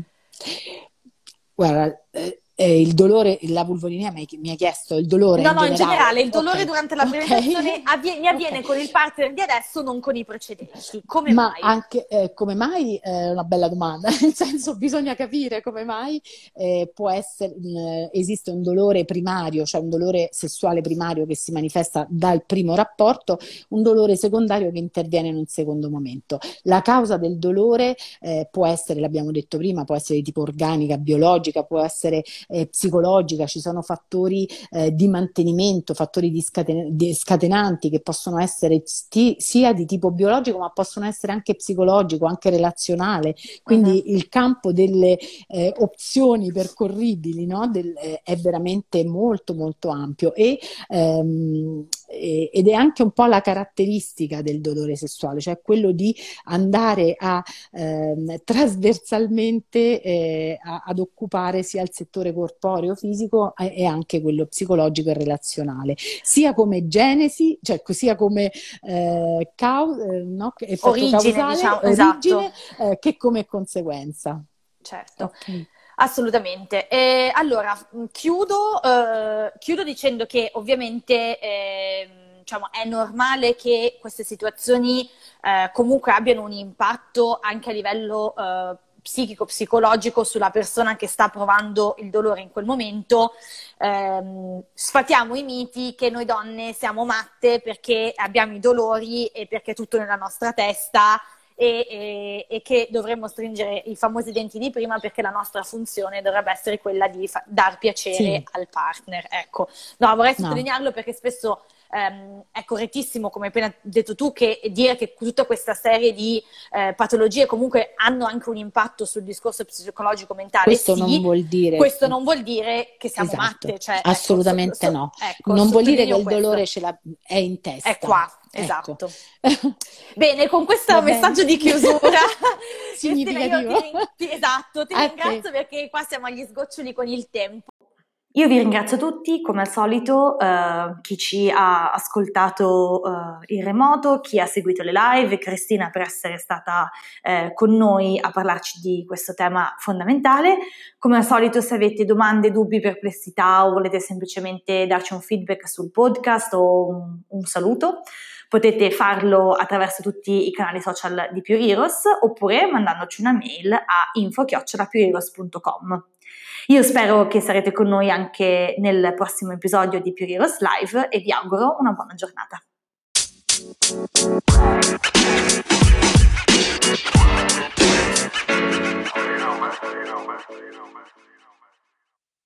Guarda, eh, eh, il dolore, la vulvodinia mi, mi ha chiesto il dolore. No, no, in generale il dolore okay. durante la okay. avviene, mi avviene okay. con il partner di adesso, non con i precedenti. Come Ma mai? Anche, eh, come mai è una bella domanda, nel senso bisogna capire come mai eh, può essere, mh, esiste un dolore primario, cioè un dolore sessuale primario che si manifesta dal primo rapporto, un dolore secondario che interviene in un secondo momento. La causa del dolore eh, può essere, l'abbiamo detto prima, può essere di tipo organica, biologica, può essere eh, psicologica, ci sono fattori eh, di mantenimento, fattori di scaten- di scatenanti che possono essere sti- sia di tipo biologico ma possono essere anche psicologico, anche relazionale. Quindi uh-huh. il campo delle eh, opzioni percorribili no? Del, eh, è veramente molto molto ampio e ehm, ed è anche un po' la caratteristica del dolore sessuale, cioè quello di andare a ehm, trasversalmente eh, a, ad occupare sia il settore corporeo, fisico e, e, anche quello psicologico e relazionale, sia come genesi, cioè sia come eh, cau- eh, no? origine, causale, diciamo, origine esatto. Eh, che come conseguenza. Certo. Okay. Assolutamente. E allora, chiudo, eh, chiudo, dicendo che ovviamente eh, diciamo, è normale che queste situazioni eh, comunque abbiano un impatto anche a livello eh, psichico, psicologico sulla persona che sta provando il dolore in quel momento, ehm, sfatiamo i miti che noi donne siamo matte perché abbiamo i dolori e perché è tutto nella nostra testa e, e, e, che dovremmo stringere i famosi denti di prima perché la nostra funzione dovrebbe essere quella di fa- dar piacere sì. al partner. Ecco, no, vorrei sottolinearlo no. perché spesso ehm, è correttissimo, come hai appena detto tu, che dire che tutta questa serie di eh, patologie comunque hanno anche un impatto sul discorso psicologico mentale. Questo sì, non vuol dire questo non vuol dire che siamo esatto. matte. Cioè, Assolutamente ecco, so, no. Ecco, non vuol dire che il dolore è in testa. È qua. Ecco. Esatto. Ecco. Bene, con questo messaggio di chiusura significativo. Ti, esatto, ti ringrazio perché qua siamo agli sgoccioli con il tempo. Io vi ringrazio tutti, come al solito, eh, chi ci ha ascoltato eh, in remoto, chi ha seguito le live, Cristina per essere stata eh, con noi a parlarci di questo tema fondamentale. Come al solito, se avete domande, dubbi, perplessità o volete semplicemente darci un feedback sul podcast o un, un saluto, potete farlo attraverso tutti i canali social di Heroes oppure mandandoci una mail a info-pureheroes.com. Io spero che sarete con noi anche nel prossimo episodio di Pure Heroes Live e vi auguro una buona giornata.